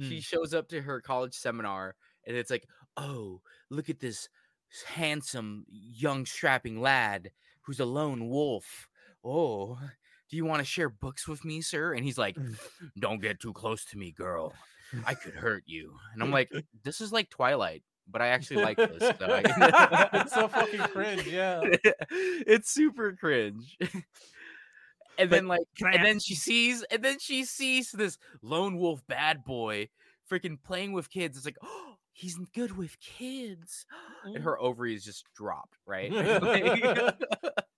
She Hmm. shows up to her college seminar and it's like, "Oh, look at this handsome young strapping lad who's a lone wolf. Oh, do you want to share books with me, sir?" And he's like, "Don't get too close to me, girl. I could hurt you." And I'm like, "This is like Twilight, but I actually like this." So I- it's so fucking cringe. Yeah. it's super cringe. And But then like and ask- then she sees and then she sees this lone wolf bad boy freaking playing with kids. It's like, oh, he's good with kids. And mm. her ovaries just dropped, right? Like-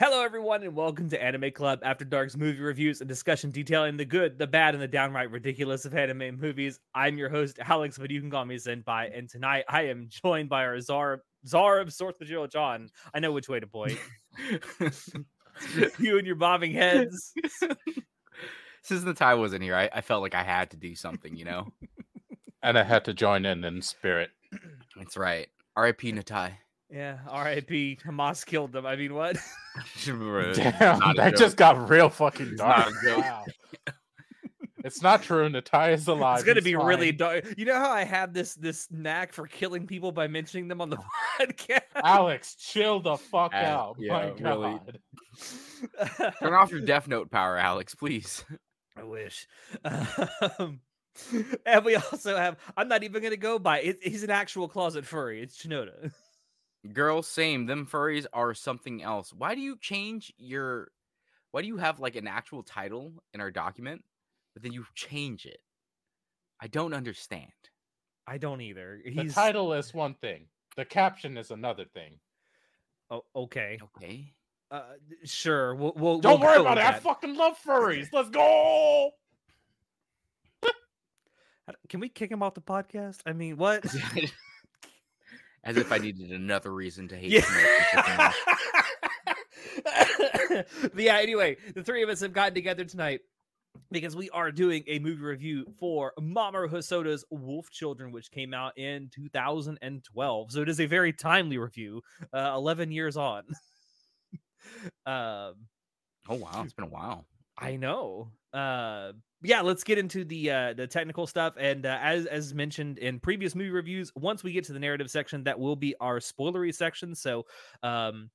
Hello, everyone, and welcome to Anime Club After Dark's movie reviews and discussion detailing the good, the bad, and the downright ridiculous of anime movies. I'm your host, Alex, but you can call me Senpai. And tonight I am joined by our czar, czar of source material, Jon. I know which way to point. you and your bobbing heads. Since the tie wasn't here, I, I felt like I had to do something, you know? And I had to join in in spirit. That's right. R.I.P. Natai. Yeah, R.I.P. Hamas killed them. I mean, what? Damn, that just got real fucking It's not dark. Wow. it's not true. Natai is alive. It's gonna he's be really fine. dark. You know how I have this this knack for killing people by mentioning them on the podcast. Alex, chill the fuck Uh, out. yeah, My really. Turn off your Death Note power, Alex, please. I wish. Um, and we also have. I'm not even gonna go by. It, he's an actual closet furry. It's Chanoda. Girl, same. Them furries are something else. Why do you change your why do you have like an actual title in our document, but then you change it? I don't understand. I don't either. The title is one thing. The caption is another thing. Oh, okay. Okay. Uh, sure. We'll, we'll Don't we'll worry about with it. I fucking love furries. Let's go. Can we kick him off the podcast? I mean, what? As if I needed another reason to hate Yeah. Yeah, anyway, the three of us have gotten together tonight because we are doing a movie review for Mamoru Hosoda's Wolf Children, which came out in 2012. So it is a very timely review, uh, 11 years on. um, Oh wow, it's been a while. I know. Uh, yeah, let's get into the uh, the technical stuff. And uh, as as mentioned in previous movie reviews, once we get to the narrative section, that will be our spoilery section. So, um,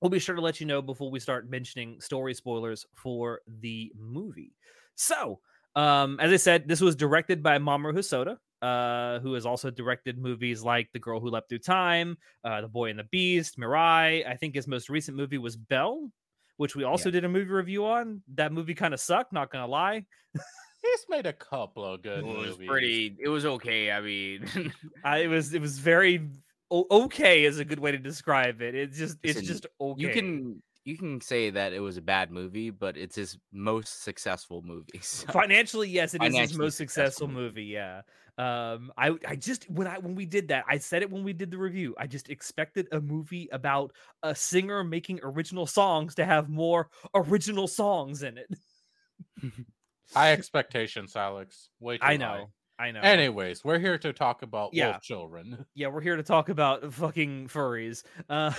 we'll be sure to let you know before we start mentioning story spoilers for the movie. So, um, as I said, this was directed by Mamoru Hosoda. Uh, who has also directed movies like The Girl Who Leapt Through Time, uh, The Boy and the Beast, Mirai. I think his most recent movie was Belle, which we also did a movie review on. That movie kind of sucked, not gonna lie. He's made a couple of good It was movies. pretty. It was okay. I mean, I, it was it was very okay is a good way to describe it. It's just it's Listen, just okay. you can you can say that it was a bad movie, but it's his most successful movie. so- financially yes, it is his most successful successful movie. Yeah. Um, I I just when I when we did that, I said it when we did the review. I just expected a movie about a singer making original songs to have more original songs in it. High expectations, Alex. Way too I high. I know. Anyways, we're here to talk about Yeah. wolf children. yeah, we're here to talk about fucking furries. Uh,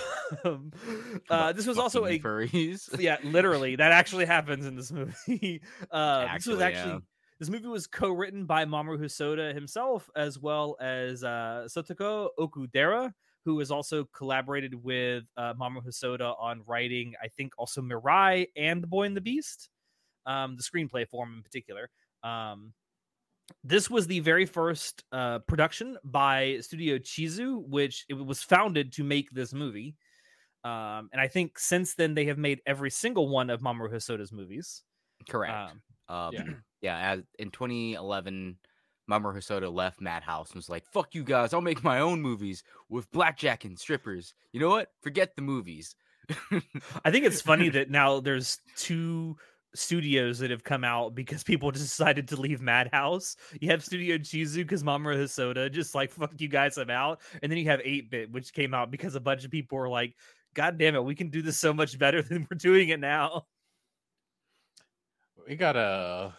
uh, this was also a furries. yeah, literally that actually happens in this movie. Uh, this was Actually, actually yeah. this movie was co-written by Mamoru Hosoda himself as well as uh, Satoko Okudera, who has also collaborated with uh, Mamoru Hosoda on writing, I think, also Mirai and The Boy and the Beast, um, the screenplay form in particular. Um, this was the very first uh, production by Studio Chizu, which it was founded to make this movie. Um, and I think since then they have made every single one of Mamoru Hosoda's movies. Correct. Um, Um, Yeah. yeah. as, in 2011, Mamoru Hosoda left Madhouse and was like, "Fuck you guys! I'll make my own movies with blackjack and strippers. You know what? Forget the movies." I think it's funny that now there's two studios that have come out because people just decided to leave Madhouse. You have Studio Chizu because Mamoru Hosoda just like fuck you guys, I'm out. And then you have 8-Bit, which came out because a bunch of people were like, God damn it, we can do this so much better than we're doing it now. We got a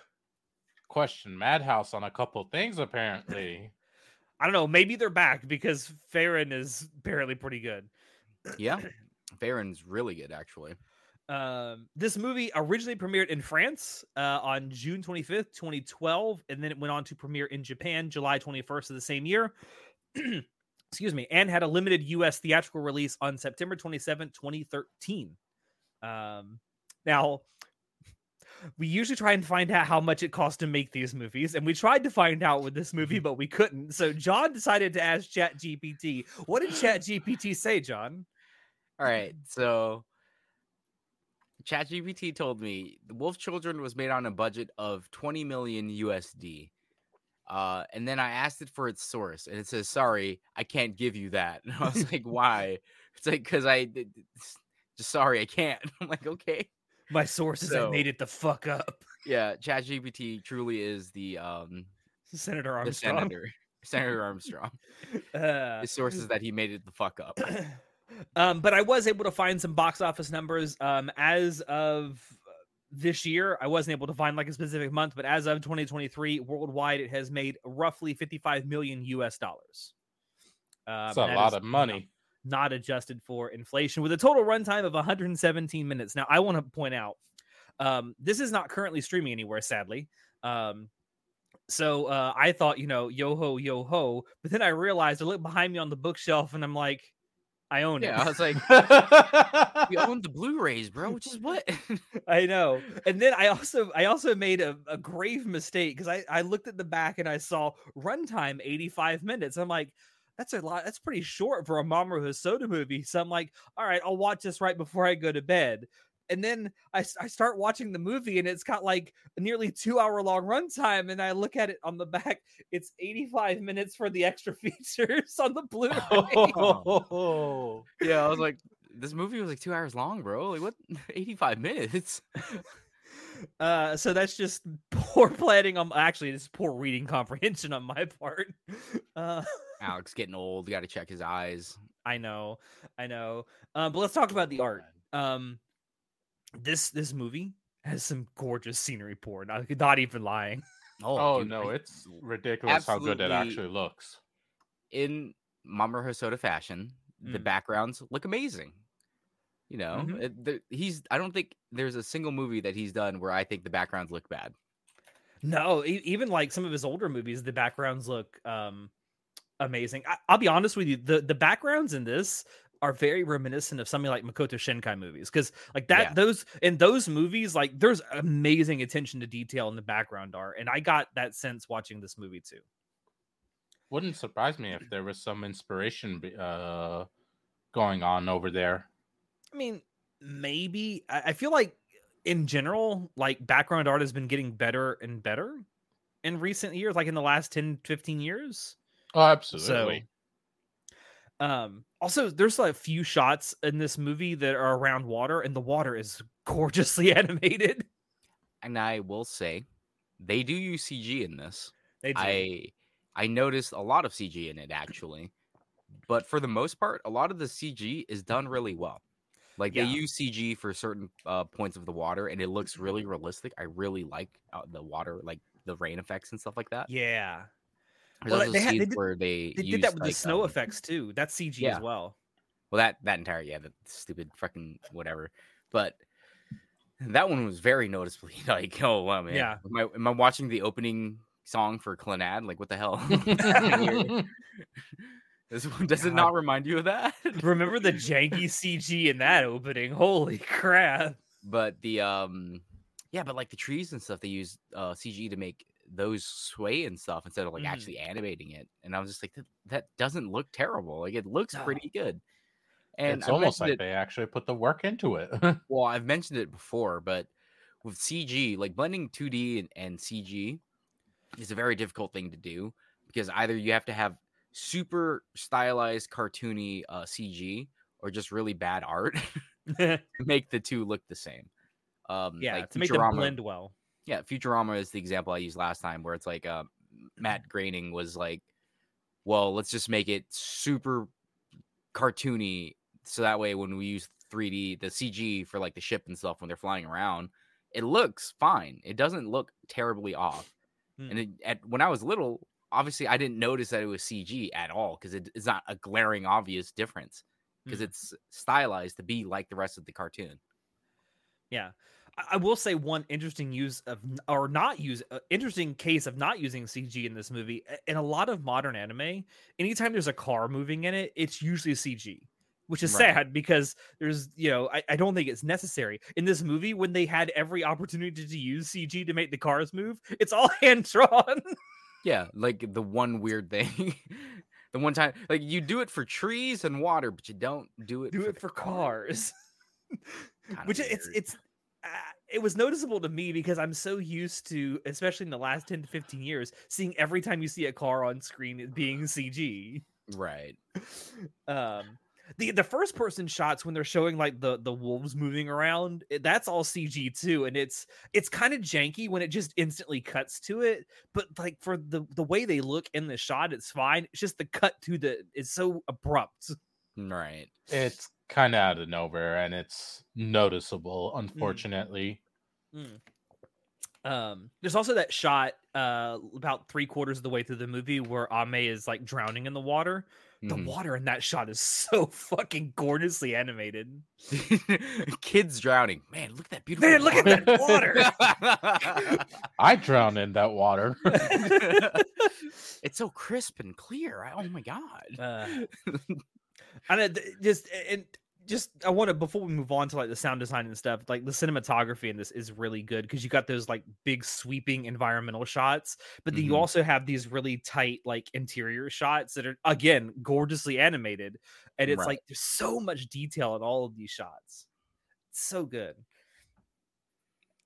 question Madhouse on a couple things, apparently. I don't know, maybe they're back because Frieren is apparently pretty good. Yeah, Frieren's really good actually. Um, this movie originally premiered in France uh, on June 25th, 2012, and then it went on to premiere in Japan July 21st of the same year. Excuse me, and had a limited US theatrical release on September 27, 2013. Um, now, we usually try and find out how much it costs to make these movies, and we tried to find out with this movie, but we couldn't. So Jon decided to ask Chat GPT. What did Chat GPT say, Jon? All right, so ChatGPT told me the Wolf Children was made on a budget of 20 million USD. Uh, and then I asked it for its source, and it says, "Sorry, I can't give you that." And I was like, "Why?" It's like, "Cause I just sorry, I can't." I'm like, "Okay." My sources so, I made it the fuck up. Yeah, ChatGPT truly is the um Senator Armstrong. The senator, Senator Armstrong. Uh, His sources that he made it the fuck up. Um, but I was able to find some box office numbers um, as of this year. I wasn't able to find like a specific month, but as of 2023, worldwide, it has made roughly 55 million US dollars. Um, That's a lot of money. Not adjusted for inflation, with a total runtime of 117 minutes. Now, I want to point out um, this is not currently streaming anywhere, sadly. Um, so uh, I thought, you know, yo ho, yo ho. But then I realized I looked behind me on the bookshelf and I'm like, I own yeah, it. I was like, we own the Blu-rays, bro. Which is what I know. And then I also I also made a, a grave mistake because I I looked at the back and I saw runtime 85 minutes. I'm like, that's a lot. That's pretty short for a Mamoru Hosoda movie. So I'm like, all right, I'll watch this right before I go to bed and then I, I start watching the movie and it's got like a nearly two hour long runtime and i look at it on the back it's 85 minutes for the extra features on the blu-ray. Oh. yeah i was like this movie was like two hours long bro. Like what? 85 minutes? Uh so that's just poor planning on actually it's poor reading comprehension on my part. Uh alex getting old got to check his eyes. I know i know. Um but let's talk about the art. Um this this movie has some gorgeous scenery porn. I'm not even lying. Oh, oh dude, no, it's ridiculous how good it actually looks. In Mamoru Hosoda fashion, mm. the backgrounds look amazing. You know, mm-hmm. it, the, he's. I don't think there's a single movie that he's done where I think the backgrounds look bad. No, even like some of his older movies, the backgrounds look um amazing. I, will be honest with you, the the backgrounds in this are very reminiscent of something like Makoto Shinkai movies because like that yeah. those in those movies like there's amazing attention to detail in the background art and I got that sense watching this movie too. Wouldn't surprise me if there was some inspiration uh going on over there. I mean, maybe I, I feel like in general like background art has been getting better and better in recent years like in the last 10 15 years. Oh, absolutely. So, um, also, there's like a few shots in this movie that are around water, and the water is gorgeously animated. And I will say, they do use CG in this. They do. I I noticed a lot of CG in it actually, but for the most part, a lot of the CG is done really well. Like yeah. they use CG for certain uh, points of the water, and it looks really realistic. I really like uh, the water, like the rain effects and stuff like that. Yeah, there's well, they, had, they did, where they, they used, did that with like, the snow um, effects too. That's CG yeah. as well. Well, that that entire yeah, the stupid fucking whatever. But that one was very noticeably like, oh wow, man. Yeah. Am I, am I watching the opening song for Clannad? Like, what the hell? This Does, does it not remind you of that? Remember the janky CG in that opening? Holy crap! But the um, yeah, but like the trees and stuff, they use uh CG to make those sway and stuff instead of like mm. actually animating it. And I was just like, that, that doesn't look terrible. Like it looks no. pretty good. And it's I almost like it, they actually put the work into it. well, I've mentioned it before, but with CG, like blending 2D and, and CG is a very difficult thing to do because either you have to have super stylized, cartoony uh, CG or just really bad art to make the two look the same. Um, yeah, like to make them blend well yeah, Futurama is the example I used last time, where it's like uh, Matt Groening was like, "Well, let's just make it super cartoony, so that way when we use 3D, the CG for like the ship and stuff when they're flying around, it looks fine. It doesn't look terribly off." Hmm. And it, at, when I was little, obviously I didn't notice that it was CG at all because it, it's not a glaring obvious difference. because Mm. it's stylized to be like the rest of the cartoon. Yeah. I- will say one interesting use of or not use uh, interesting case of not using CG in this movie. In a lot of modern anime, anytime there's a car moving in it, it's usually CG, which is Right. sad because there's you know I, I don't think it's necessary in this movie when they had every opportunity to use CG to make the cars move. It's all hand drawn. Yeah, like the one weird thing. the one time like you do it for trees and water, but you don't do it Do for it for car. cars. Kinda which it's weird. it's uh, it was noticeable to me because I'm so used to, especially in the last 10 to 15 years, seeing every time you see a car on screen it being CG. right. Um, the the first person shots when they're showing like the the wolves moving around, it- that's all CG too, and it's it's kind of janky when it just instantly cuts to it. But like for the the way they look in the shot, it's fine. It's just the cut to the is so abrupt. Right. It's kind of out of nowhere and it's noticeable, unfortunately. Um, there's also that shot uh about three quarters of the way through the movie where Ame is like drowning in the water. The Mhm. water in that shot is so fucking gorgeously animated. Kids drowning. Man, look at that beautiful. Man, look at that water. I drown in that water. it's so crisp and clear. I- Oh my god. Uh, and it, just and just I want to before we move on to like the sound design and stuff, like the cinematography in this is really good because you got those like big sweeping environmental shots, but then you Mhm. also have these really tight like interior shots that are again gorgeously animated, and it's Right. like there's so much detail in all of these shots. It's so good.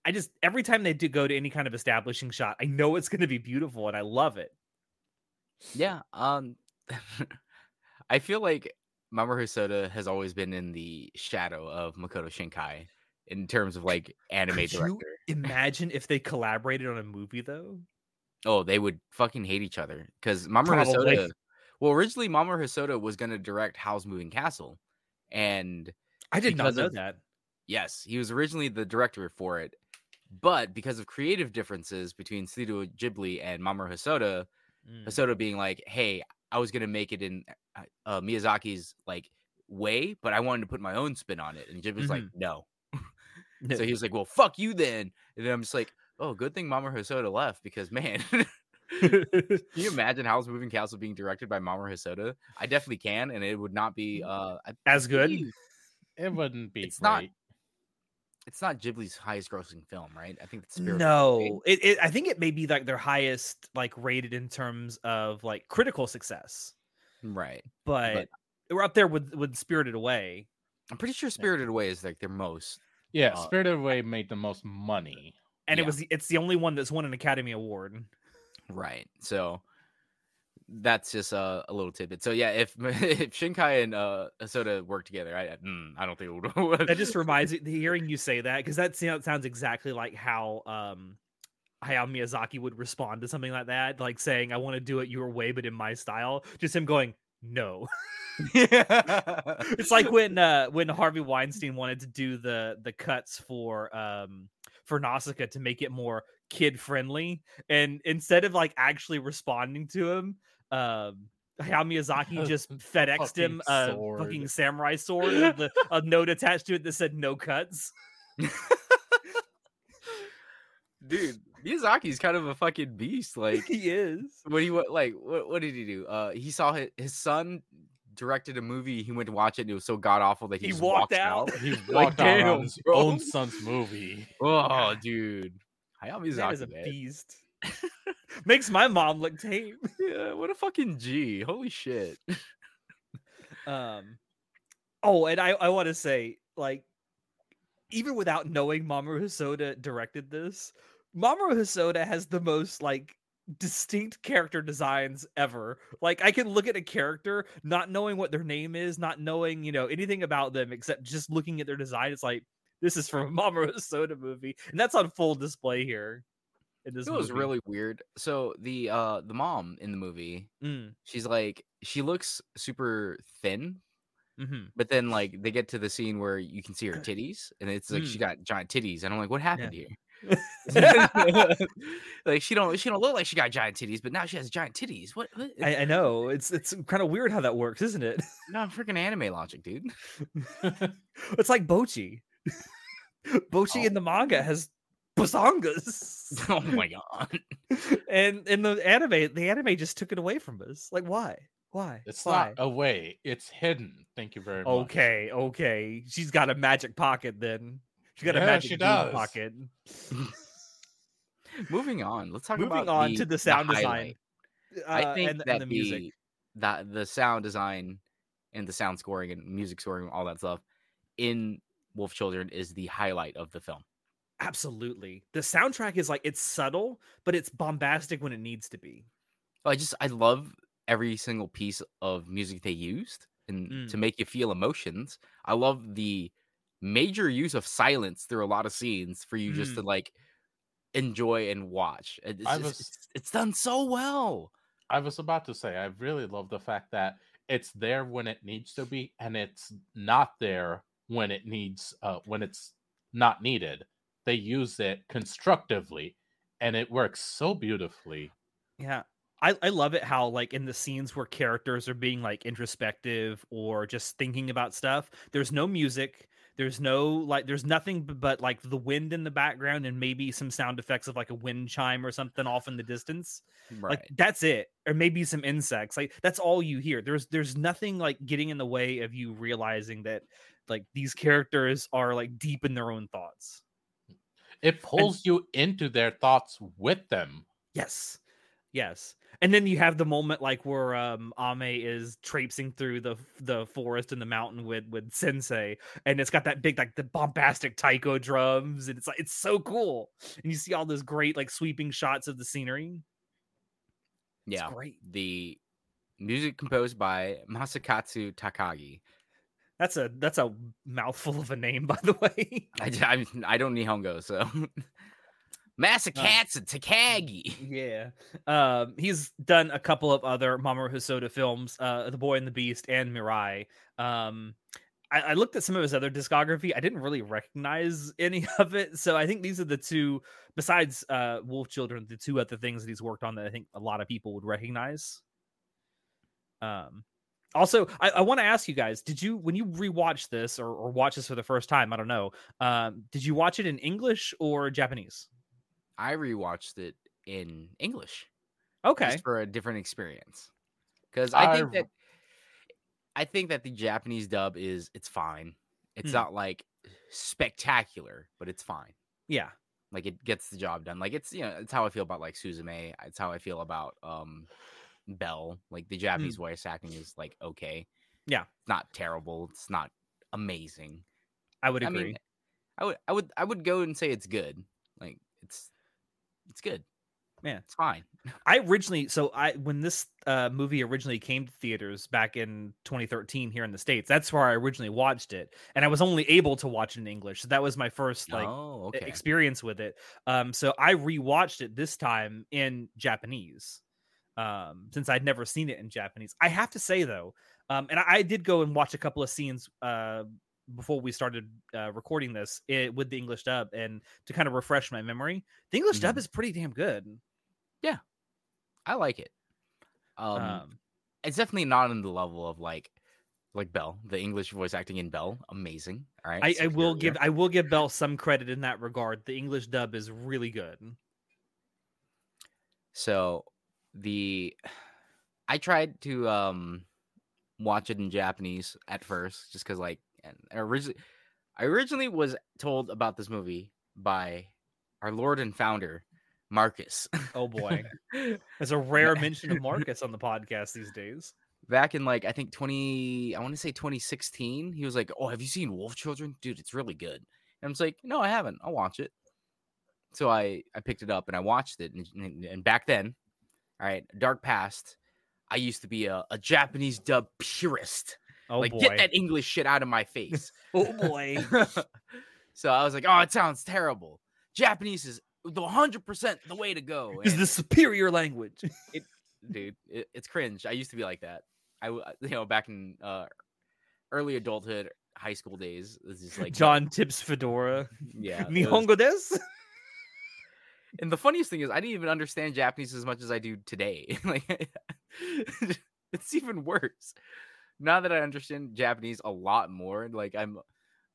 I just every time they do go to any kind of establishing shot, I know it's going to be beautiful, and I love it. Yeah. Um I feel like Mamoru Hosoda has always been in the shadow of Makoto Shinkai in terms of like anime Could you director. Imagine if they collaborated on a movie though. Oh, they would fucking hate each other because Mamoru Probably. Hosoda. Well, originally Mamoru Hosoda was going to direct Howl's Moving Castle, and I did not know of- that. yes, he was originally the director for it, but because of creative differences between Studio Ghibli and Mamoru Hosoda, Mm. Hosoda being like, "Hey, I was gonna make it in uh, uh, Miyazaki's like way, but I wanted to put my own spin on it," and Ghibli's like, "No." So he was like, "Well, fuck you then," and then I'm just like, "Oh, good thing Mamoru Hosoda left because man." Can you imagine Howl's Moving Castle being directed by Mamoru Hosoda? I definitely can, and it would not be uh As good. It wouldn't be It's not- great. It's not Ghibli's highest grossing film, right? I think it's Spirited Away. No, it, it. I think it may be like their highest like rated in terms of like critical success, Right. but, we're up there with with Spirited Away. I'm pretty sure Spirited Away is like their most. Yeah, Uh, Spirited Away made the most money. And it was the- it's the only one that's won an Academy Award. Right. So that's just uh, a little tidbit. So yeah, if if Shinkai and uh Hosoda work together, I I- mm, I don't think it would. That just reminds me hearing you say that because that sounds sounds exactly like how um Hayao Miyazaki would respond to something like that, like saying, "I want to do it your way, but in my style." Just him going, "No." yeah. it's like when uh when Harvey Weinstein wanted to do the the cuts for um for Nausicaa to make it more kid friendly, and instead of like actually responding to him, um Hayao Miyazaki just FedExed him a sword. fucking samurai sword with the, a note attached to it that said "no cuts." dude, Miyazaki's kind of a fucking beast. Like he is. what he what like what, what did he do? Uh he saw his, his son directed a movie, he went to watch it and it was so god awful that he, He just walked walked out. out. He Like, walked out damn, on his bro. own son's movie. Oh dude. Hayao Miyazaki That is a man. beast. Makes my mom look tame. Yeah, what a fucking G. Holy shit. Um, oh, and I I want to say like even without knowing Mamoru Hosoda directed this, Mamoru Hosoda has the most like distinct character designs ever. Like I can look at a character not knowing what their name is, not knowing, you know, anything about them except just looking at their design. It's like this is from a Mamoru Hosoda movie, and that's on full display here. It was really weird. So the uh the mom in the movie, Mm, she's like she looks super thin, mhm. but then like they get to the scene where you can see her titties, and it's like she Mm. got giant titties, and I'm like, what happened here? like she don't she don't look like she got giant titties, but now she has giant titties. What? what? I, I know it's it's kind of weird how that works, isn't it? No, freaking anime logic, dude. It's like Bocchi. Bocchi in the manga has basangas, oh my god. and in the anime, the anime just took it away from us. Like, why? Why? It's why? not away. It's hidden. Thank you very much. Okay, okay. She's got a magic pocket then. She got a magic pocket. Moving on. Let's talk Moving about on the- to the sound design. Uh, I think and, that and the music. that the sound design and the sound scoring and music scoring, all that stuff in Wolf Children is the highlight of the film. Absolutely. The soundtrack is like it's subtle, but it's bombastic when it needs to be. I just I love every single piece of music they used and Mm. to make you feel emotions. I love the major use of silence through a lot of scenes for you just to like enjoy and watch. It's, just- was- it's, it's done so well. I was about to say, I really love the fact that it's there when it needs to be, and it's not there when it needs, uh, when it's not needed. They use it constructively, and it works so beautifully. Yeah. I, I love it how like in the scenes where characters are being like introspective or just thinking about stuff, there's no music. There's no like there's nothing but like the wind in the background and maybe some sound effects of like a wind chime or something off in the distance. Right. Like that's it. Or maybe some insects. Like that's all you hear. There's there's nothing like getting in the way of you realizing that like these characters are like deep in their own thoughts. It pulls you into their thoughts with them. Yes. Yes. And then you have the moment like where um Ame is traipsing through the the forest and the mountain with with Sensei and it's got that big like the bombastic taiko drums and it's like it's so cool. And you see all those great like sweeping shots of the scenery. It's yeah. great. The music composed by Masakatsu Takagi. That's a that's a mouthful of a name by the way. I, I, I don't need Hongo, so Masakatsu Takagi. yeah. Um he's done a couple of other Mamoru Hosoda films, uh The Boy and the Beast and Mirai. Um I, I looked at some of his other discography. I didn't really recognize any of it. So I think these are the two, besides uh Wolf Children, the two other things that he's worked on that I think a lot of people would recognize. Um also I, I want to ask you guys, did you when you rewatch this or, or watch this for the first time, I don't know, um, did you watch it in English or Japanese? I rewatched it in English. Okay. just for a different experience. Because I think I've- that I think that the Japanese dub is it's fine. It's Hmm. not like spectacular, but it's fine. Yeah. Like it gets the job done. Like it's you know it's how I feel about like Suzume. It's how I feel about um Bell. Like the Japanese voice acting is like okay. Yeah. It's not terrible. It's not amazing. I would I agree. mean, I would I would I would go and say it's good. Like it's it's good. Yeah. It's fine. I originally so I when this uh movie originally came to theaters back in 2013 here in the states, that's where I originally watched it, and I was only able to watch it in English. So that was my first like oh, okay. experience with it. Um, so I rewatched it this time in Japanese, um, since I'd never seen it in Japanese. I have to say though, um, and I, I did go and watch a couple of scenes uh before we started uh, recording this it, with the English dub, and to kind of refresh my memory, the English dub Mhm. is pretty damn good. Yeah, I like it. Um, Um, it's definitely not on the level of like like Bell, the English voice acting in Bell, amazing. All right, I, I will give I will give Bell some credit in that regard. The English dub is really good. So the I tried to um watch it in Japanese at first, just because like and originally I originally was told about this movie by our Lord and Founder Marcus. Oh boy, there's a rare mention of Marcus on the podcast these days. back in like I think 20 I want to say 2016 he was like oh have you seen Wolf Children? Dude it's really good. And I was like no I haven't. I'll watch it. So I I picked it up and I watched it and, and, and back then all right dark past I used to be a, a Japanese dub purist Oh like boy, get that English shit out of my face oh boy. so I was like oh it sounds terrible Japanese is the 100% the way to go is the superior language. dude. It, it's cringe. I used to be like that. I, w- you know, back in uh, early adulthood, high school days. This is like no, Jon Tips Fedora. yeah, it was- Nihongo desu? And the funniest thing is, I didn't even understand Japanese as much as I do today. like, it's even worse now that I understand Japanese a lot more. Like, I'm,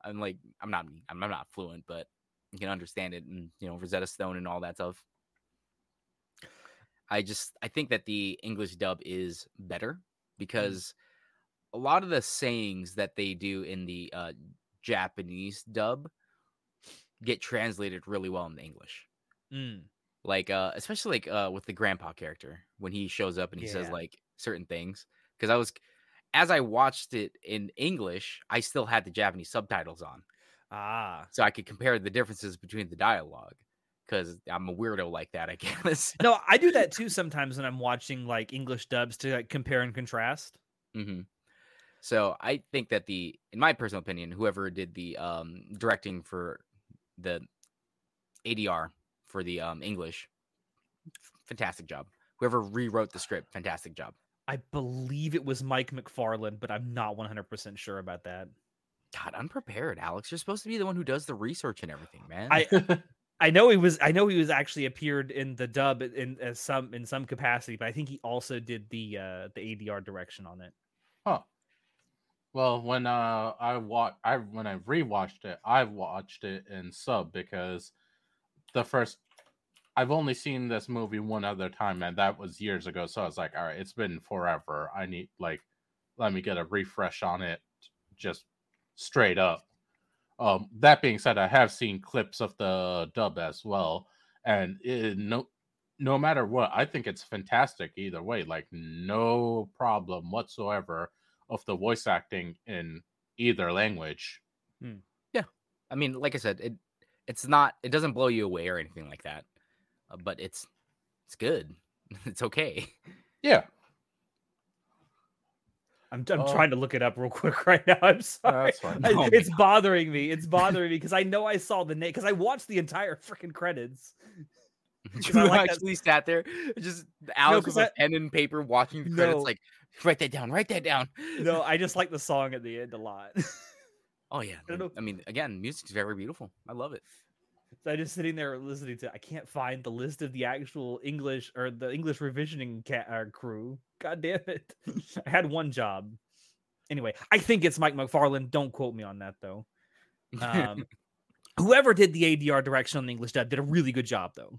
I'm like, I'm not, I'm, I'm not fluent, but you can understand it, and you know, Rosetta Stone and all that stuff. I just, I think that the English dub is better because a lot of the sayings that they do in the uh, Japanese dub get translated really well in the English. Mm. Like uh especially like uh with the grandpa character when he shows up and he says like certain things cuz I was as I watched it in English, I still had the Japanese subtitles on Ah. so I could compare the differences between the dialogue cuz I'm a weirdo like that, I guess. No, I do that too sometimes when I'm watching like English dubs to like compare and contrast. hmm So I think that the, in my personal opinion, whoever did the um, directing for the ADR for the um, English, fantastic job. Whoever rewrote the script, fantastic job. I believe it was Mike McFarland, but I'm not 100% sure about that. God, unprepared, Alex. You're supposed to be the one who does the research and everything, man. I I know he was I know he was actually appeared in the dub in as some in some capacity, but I think he also did the uh the ADR direction on it. Huh. Well, when uh I watch I when I rewatched it, I watched it in sub because the first I've only seen this movie one other time and that was years ago. So I was like, all right, it's been forever. I need like let me get a refresh on it just straight up. Um that being said, I have seen clips of the dub as well. And it, no no matter what, I think it's fantastic either way. Like no problem whatsoever of the voice acting in either language. Yeah. I mean, like I said, it it's not, it doesn't blow you away or anything like that, uh, but it's it's good. It's okay. Yeah. I'm, I'm Oh. trying to look it up real quick right now. I'm sorry. that's fine. I- Oh my it's bothering me. It's bothering me because I know I saw the name because I watched the entire freaking credits. You I like that- actually sat there, just Alex 'cause with a I- pen and paper watching the credits, No. like write that down, write that down. No, I just like the song at the end a lot. Oh yeah, know. I mean, again, music's very beautiful. I love it. So I just sitting there listening to. I can't find the list of the actual English or the English revisioning ca- uh, crew. God damn it! I had one job. Anyway, I think it's Mike McFarland. Don't quote me on that though. Um, whoever did the ADR direction on the English dub did a really good job though.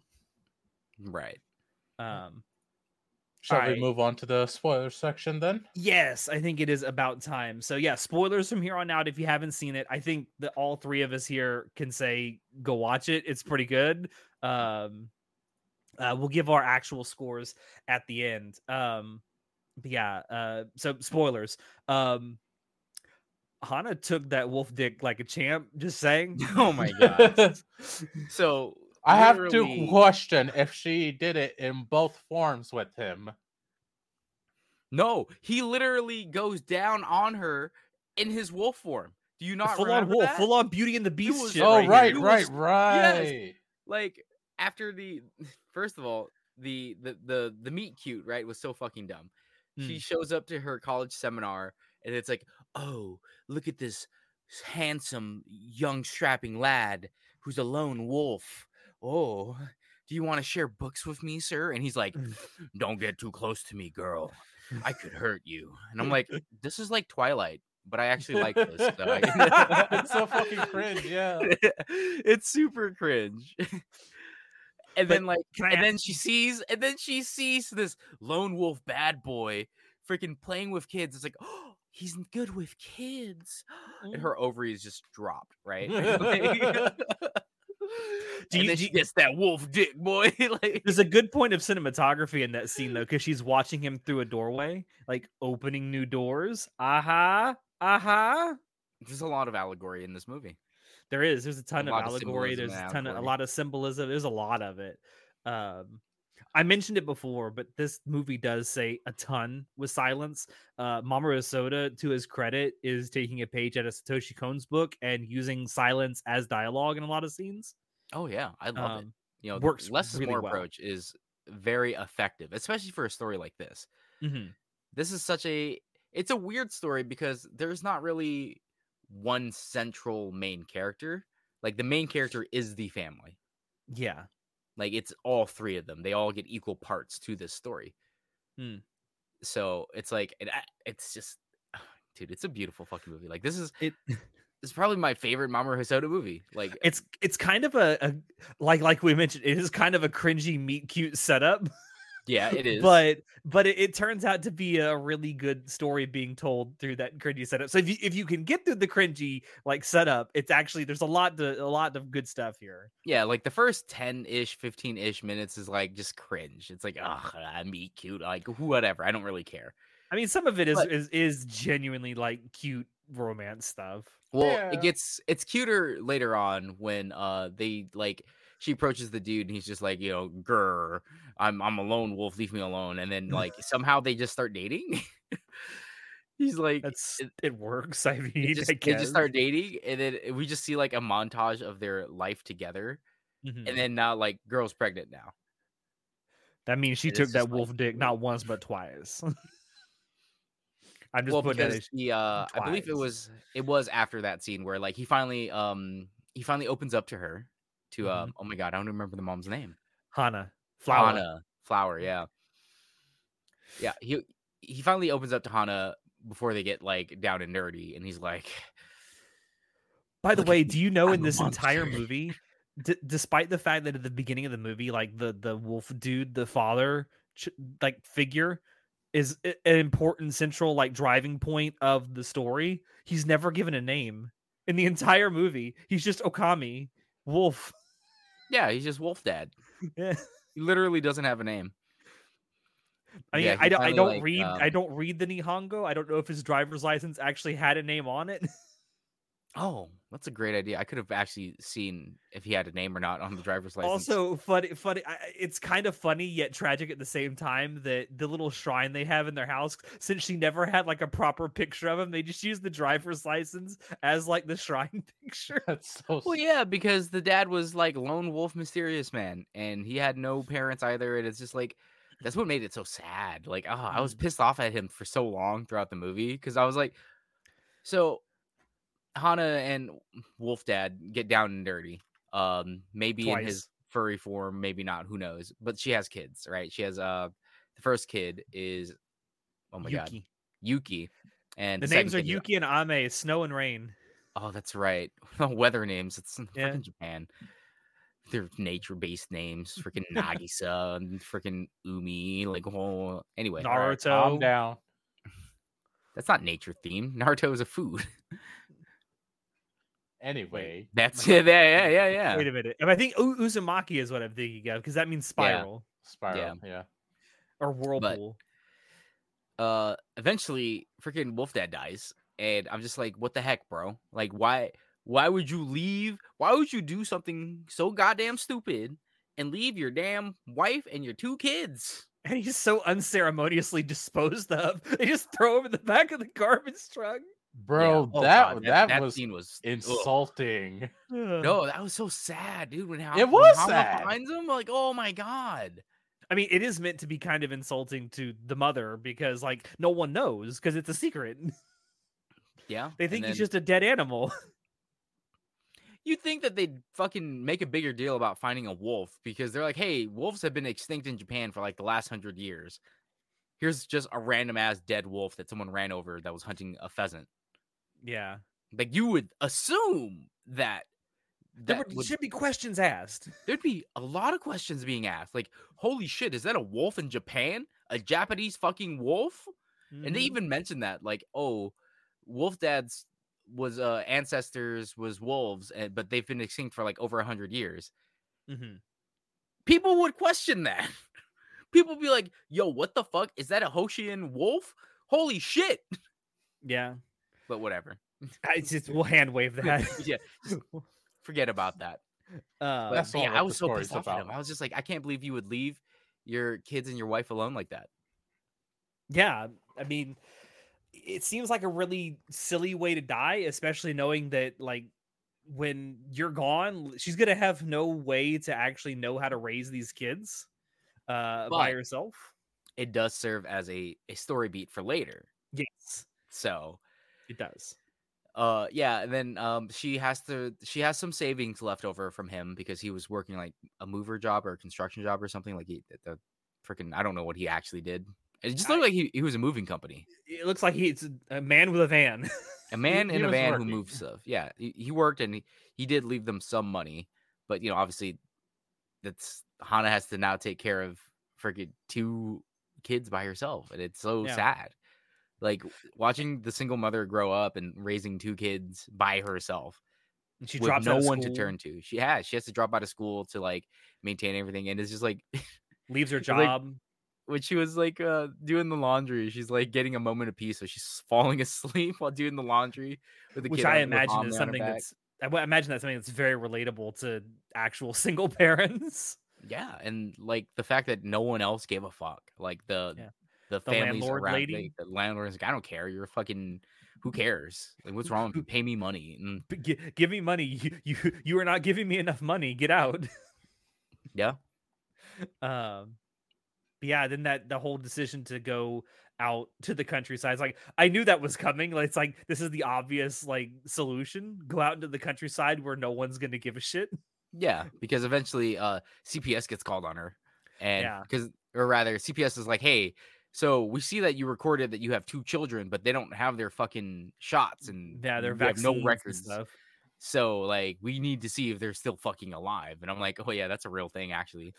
right. Um, Shall Alright. we move on to the spoiler section then? yes, I think it is about time. So yeah, spoilers from here on out. If you haven't seen it, I think that all three of us here can say go watch it. It's pretty good. Um, uh, we'll give our actual scores at the end. Um, but yeah. Uh, so spoilers. Um, Hana took that wolf dick like a champ. Just saying. Oh my god. So I have to question if she did it in both forms with him. No, he literally goes down on her in his wolf form. Do you not full on remember wolf, that? full on Beauty and the Beast. was- shit oh, right, right, here. It right, was- right. like after the first of all, the the the the meet cute right was so fucking dumb. She Mm. shows up to her college seminar and it's like, oh, look at this handsome young strapping lad who's a lone wolf. Oh, do you want to share books with me, sir? And he's like, mm. don't get too close to me, girl. I could hurt you. And I'm like, this is like Twilight, but I actually like this. I- it's so fucking cringe, yeah. it's super cringe. and But then like and a- then she sees and then she sees this lone wolf bad boy freaking playing with kids. It's like, oh, he's good with kids. And mm. her ovaries just dropped, right? Like- Do and you- then she gets that wolf dick, boy. like There's a good point of cinematography in that scene though, because she's watching him through a doorway, like opening new doors. Aha, aha. there's a lot of allegory in this movie. There is. There's a ton A of lot of allegory. There's a ton of a lot of symbolism. There's a lot of it. Um, I mentioned it before, but this movie does say a ton with silence. Uh, Mamoru Soda, to his credit, is taking a page out of Satoshi Kon's book and using silence as dialogue in a lot of scenes. Oh yeah, I love it. Um, You know, works the less is really more well. approach is very effective, especially for a story like this. mhm. this is such a it's a weird story because there's not really one central main character like the main character is the family Yeah. Like it's all three of them. They all get equal parts to this story. Hmm. So it's like it, it's just, dude, it's a beautiful fucking movie. Like this is It it's probably my favorite Mamoru Hosoda movie. Like it's it's kind of a, a like like we mentioned, it is kind of a cringy meet cute setup. yeah, it is. but but it, it turns out to be a really good story being told through that cringy setup. So if you if you can get through the cringy like setup, it's actually there's a lot to a lot of good stuff here. yeah, like the first ten ish, fifteen ish minutes is like just cringe. It's like, oh, meet cute, like whatever. I don't really care. I mean, some of it is But- is is genuinely like cute romance stuff. Well, Yeah. it gets it's cuter later on when uh they like she approaches the dude and he's just like, you know, grr, I'm I'm a lone wolf, leave me alone. And then like somehow they just start dating. he's like That's it- it, works. I mean, they just, I they just start dating and then we just see like a montage of their life together. Mhm. And then now like girl's pregnant now. that means she and took that just like- wolf dick not once but twice. I'm just well, putting because as- he uh I believe it was it was after that scene where like he finally um he finally opens up to her to Mhm. um oh my god, I don't remember the mom's name. Hana flower. Hana flower, yeah, yeah. He he finally opens up to Hana before they get like down and nerdy, and he's like, By the way, do you know I'm in this entire movie, d- despite the fact that at the beginning of the movie, like the the wolf dude, the father, ch- like figure, is an important central like driving point of the story. He's never given a name in the entire movie. He's just Okami, wolf. yeah, he's just Wolf Dad. Yeah. He literally doesn't have a name. I mean, Yeah, I don't, I don't like, read, I um, don't read the Nihongo. I don't know if his driver's license actually had a name on it. Oh, that's a great idea. I could have actually seen if he had a name or not on the driver's license. Also, funny, funny. I- I- It's kind of funny yet tragic at the same time that the little shrine they have in their house, since she never had like a proper picture of him, they just use the driver's license as like the shrine picture. That's so. Well, yeah, because the dad was like lone wolf, mysterious man, and he had no parents either. And it's just like that's what made it so sad. Like, oh, I was Mm. pissed off at him for so long throughout the movie because I was like, so Hana and Wolf Dad get down and dirty. Um, maybe in his furry form, maybe not. Who knows? But she has kids, right? She has uh, the first kid is oh my god, Yuki. Yuki, and The second names are kid is- Yuki and Ame, snow and rain. Oh, that's right. Weather names. It's in Yeah. freaking Japan. They're nature-based names. Freaking Nagisa and freaking Umi. Like, oh, anyway, All right, calm down. that's not nature themed. Naruto is a food. Anyway, That's yeah, yeah, yeah, yeah. Wait a minute. I think U- Uzumaki is what I'm thinking of because that means spiral spiral. Yeah. or whirlpool. Uh, eventually, freaking Wolf Dad dies, and I'm just like, what the heck, bro? Like, why? Why would you leave? Why would you do something so goddamn stupid and leave your damn wife and your two kids? And he's so unceremoniously disposed of. They just throw him in the back of the garbage truck. Bro, Yeah. Oh, that, God, that was scene was ugh. insulting. No, that was so sad, dude. When Hal, It when was Hana sad. finds him, like, oh my god. I mean, it is meant to be kind of insulting to the mother because, like, no one knows because it's a secret. Yeah, They and think he's just a dead animal. You'd think that they'd fucking make a bigger deal about finding a wolf because they're like, hey, wolves have been extinct in Japan for like the last hundred years. Here's just a random ass dead wolf that someone ran over that was hunting a pheasant. Yeah, Like you would assume that there that would, would- should be questions asked. there'd be a lot of questions being asked. Like, holy shit, is that a wolf in Japan? A Japanese fucking wolf? And they Mhm. even mentioned that, like, oh, wolf dads was uh ancestors was wolves, and but they've been extinct for like over a hundred years. Mhm. People would question that. People be like, yo, what the fuck? Is that a Hoshian wolf? Holy shit. yeah, But whatever. I just we'll hand wave that. yeah, forget about that. uh, But That's all yeah, I was so pissed off at him. I was just like, I can't believe you would leave your kids and your wife alone like that. yeah, I mean, it seems like a really silly way to die, especially knowing that like when you're gone, she's gonna have no way to actually know how to raise these kids uh, by But- herself. It does serve as a, a story beat for later. Yes, So it does. uh yeah and then um she has to she has some savings left over from him because he was working like a mover job or a construction job or something like he the freaking i don't know what he actually did it just looked I- like he, he was a moving company It looks like he's a man with a van. a man he in a was van working. who moves stuff yeah he, he worked and he, he did leave them some money but you know obviously that's hana has to now take care of freaking two kids by herself and it's so Yeah. sad like watching the single mother grow up and raising two kids by herself And she drops no one to turn to. She has. She has to drop out of school to like maintain everything, and it's just like leaves her like, job. when she was like uh doing the laundry, she's like getting a moment of peace, so she's falling asleep while doing the laundry with the which kid I imagine is something that's I imagine that's something that's very relatable to actual single parents. yeah, and like the fact that no one else gave a fuck, like the Yeah. The The families landlord around, lady? like, the landlord's like, I don't care, you're fucking. Who cares? Like, what's wrong with you? Pay me money. And gi- give me money. You, you you are not giving me enough money. Get out. yeah, Um, yeah, then that the whole decision to go out to the countryside. It's like I knew that was coming. Like it's like this is the obvious like solution. Go out into the countryside where no one's gonna give a shit. Yeah, because eventually uh CPS gets called on her. And Yeah. because or rather CPS is like, "Hey, so we see that you recorded that you have two children, but they don't have their fucking shots and Yeah, their we have vaccines no and records. stuff. So like we need to see if they're still fucking alive." And I'm like, "Oh yeah, that's a real thing actually."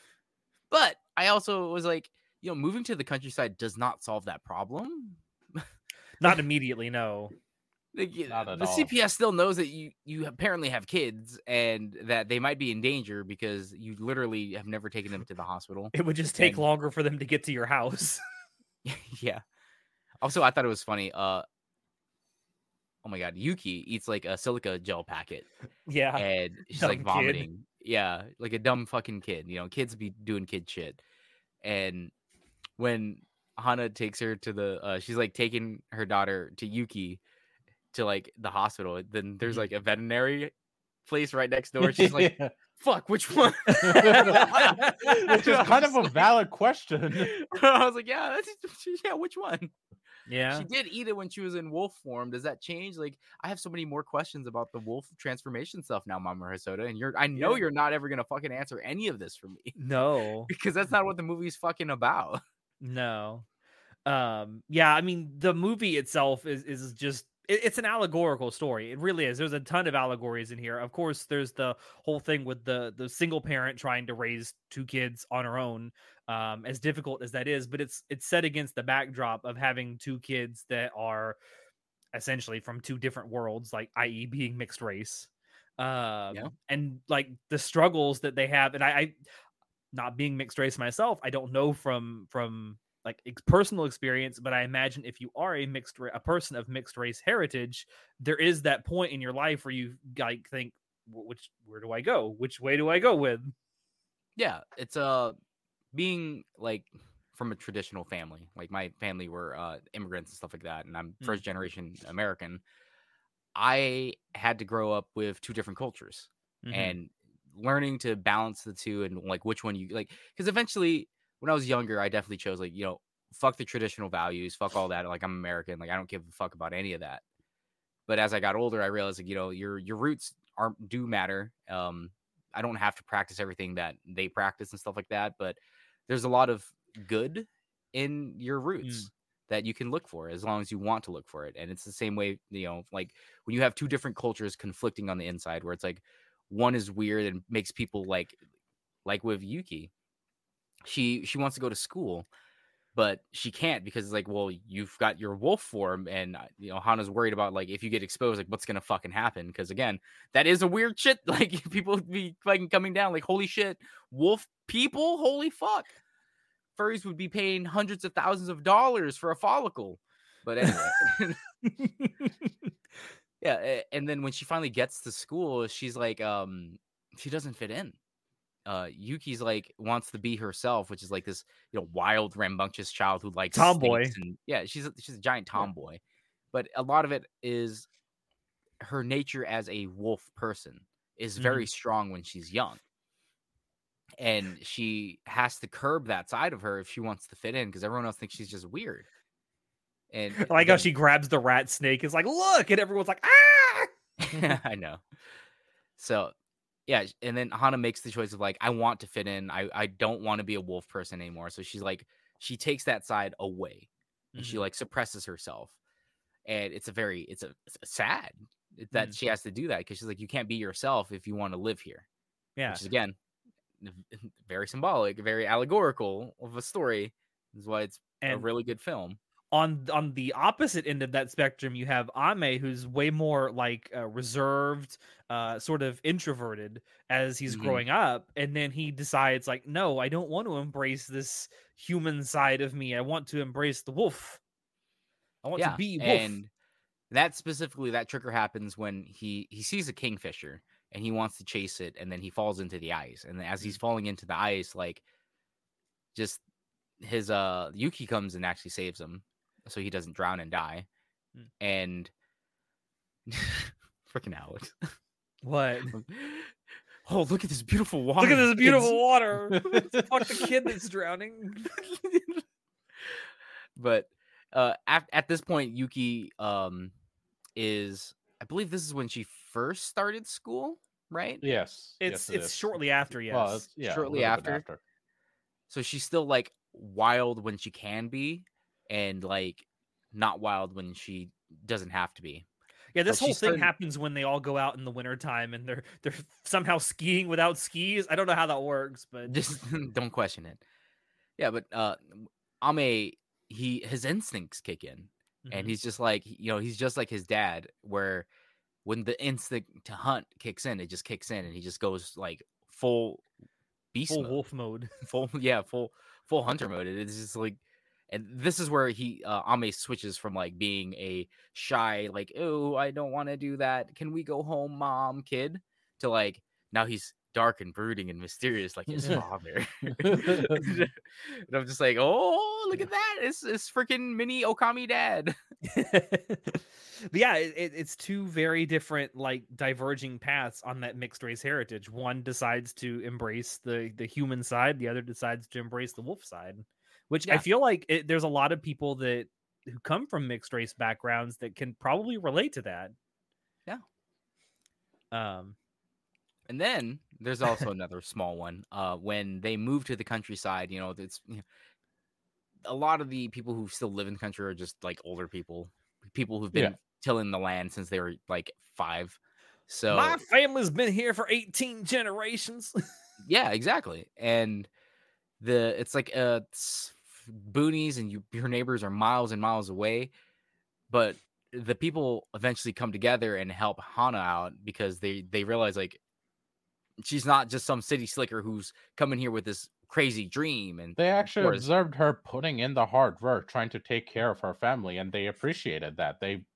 But I also was like, you know, moving to the countryside does not solve that problem. Not immediately, no. Like, Not at the all. CPS still knows that you you apparently have kids and that they might be in danger because you literally have never taken them to the hospital. It would just take And- longer for them to get to your house. yeah. Also, I thought it was funny. Uh, oh my god, Yuki eats like a silica gel packet, yeah. and she's Dumb like kid. vomiting. Yeah, like a dumb fucking kid. You know, kids be doing kid shit. And when Hana takes her to the, uh, she's like taking her daughter to Yuki to like the hospital. Then there's Mhm. like a veterinary place right next door. She's like, Yeah. "Fuck, which one?" which is kind of a valid question. I was like, "Yeah, that's yeah, which one?" yeah. She did eat it when she was in wolf form. Does that change? Like, I have so many more questions about the wolf transformation stuff now, Mama Hosoda, and you're I know Yeah. you're not ever gonna fucking answer any of this for me No. because that's not what the movie's fucking about. No. Um yeah, I mean the movie itself is is just it- it's an allegorical story. It really is. There's a ton of allegories in here. Of course, there's the whole thing with the the single parent trying to raise two kids on her own, um, as difficult as that is. But it's it's set against the backdrop of having two kids that are essentially from two different worlds, like i.e., being mixed race, um, and like the struggles that they have. And I, I, not being mixed race myself, I don't know from from like ex- personal experience, but I imagine if you are a mixed ra- a person of mixed race heritage, there is that point in your life where you like think, which where do I go? Which way do I go with? Yeah, it's uh being like from a traditional family. Like my family were uh immigrants and stuff like that, and I'm Mm. first generation American. I had to grow up with two different cultures. Mhm. and learning to balance the two and like which one you like because eventually when i was younger i definitely chose like you know fuck the traditional values fuck all that like i'm american like i don't give a fuck about any of that. But as i got older i realized like you know your your roots aren't do matter. Um i don't have to practice everything that they practice and stuff like that but there's a lot of good in your roots that you can look for as long as you want to look for it. And it's the same way you know like when you have two different cultures conflicting on the inside where it's like one is weird and makes people like like with Yuki. She she wants to go to school, but she can't because it's like, well, you've got your wolf form, and uh, you know Hana's worried about like if you get exposed, like what's gonna fucking happen? Because again, that is a weird shit. Like people be fucking coming down, like holy shit, wolf people, holy fuck. Furries would be paying hundreds of thousands of dollars for a follicle. But anyway. Yeah, and then when she finally gets to school, she's like, um, she doesn't fit in. Uh, Yuki's like wants to be herself, which is like this, you know, wild, rambunctious child who likes Tomboy. And, yeah, she's a, she's a giant tomboy, but a lot of it is her nature as a wolf person is very strong when she's young, and she has to curb that side of her if she wants to fit in because everyone else thinks she's just weird. And I like how she grabs the rat snake. Is like, look, and everyone's like, ah. I know. So, yeah, and then Hana makes the choice of like, I want to fit in. I I don't want to be a wolf person anymore. So she's like, she takes that side away, and she Mhm. like suppresses herself, and it's a very it's a, it's a sad that Mhm. she has to do that because she's like, you can't be yourself if you want to live here. yeah, Which is again very symbolic, very allegorical of a story. Is why it's a really good film. On on the opposite end of that spectrum, you have Ame, who's way more like uh, reserved, uh, sort of introverted as he's Mhm. growing up, and then he decides like, no, I don't want to embrace this human side of me. I want to embrace the wolf. I want to be wolf. And that specifically, that trigger happens when he he sees a kingfisher and he wants to chase it, and then he falls into the ice. And as he's falling into the ice, like just his uh Yuki comes and actually saves him, so he doesn't drown and die. Mm. And freaking Alex. what? Oh, look at this beautiful water. Look at this It's- beautiful water. Fuck the kid that's drowning. but uh at, at this point yuki um is i believe this is when she first started school right yes. It's yes, it it's is. shortly after, yes. Well, yeah, shortly little bit after. so she's still like wild when she can be and like not wild when she doesn't have to be yeah, this but whole thing started- happens when they all go out in the wintertime and they're they're somehow skiing without skis. I don't know how that works, but just don't question it yeah but uh ame he his instincts kick in and Mhm. he's just like you know he's just like his dad where when the instinct to hunt kicks in it just kicks in and he just goes like full beast full mode. wolf mode. full yeah full full hunter mode it's just like and this is where he uh ame switches from like being a shy like oh i don't want to do that. Can we go home mom kid? to like now he's dark and brooding and mysterious like his father. And i'm just like oh look at that. It's it's freaking mini okami dad. But yeah, it, it- it's two very different, like diverging paths on that mixed race heritage. One decides to embrace the the human side, the other decides to embrace the wolf side. Which I feel like it, there's a lot of people that who come from mixed race backgrounds that can probably relate to that. Yeah. Um. And then there's also another small one. Uh, when they move to the countryside, you know, it's you know, a lot of the people who still live in the country are just like older people, people who've been Yeah. tilling the land since they were like five. So My family's been here for 18 generations. yeah, exactly. And the it's like uh it's boonies, and you your neighbors are miles and miles away, but the people eventually come together and help Hana out because they they realize like she's not just some city slicker who's coming here with this crazy dream and They actually course. observed her putting in the hard work, trying to take care of her family, and they appreciated that. They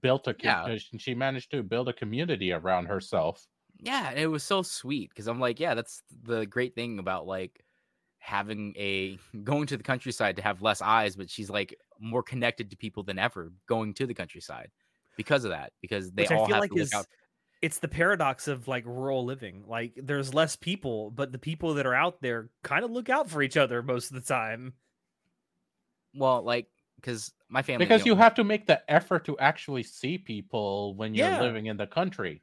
built a, Yeah. sh- she managed to build a community around herself. yeah, it was so sweet because I'm like, yeah, that's the great thing about like having a going to the countryside to have less eyes, but she's like more connected to people than ever going to the countryside because of that. Because they Which all I feel have like to look is out. it's the paradox of like rural living. Like there's less people, but the people that are out there kind of look out for each other most of the time. Well, like because my family Because you know, have to make the effort to actually see people when you're Yeah. living in the country.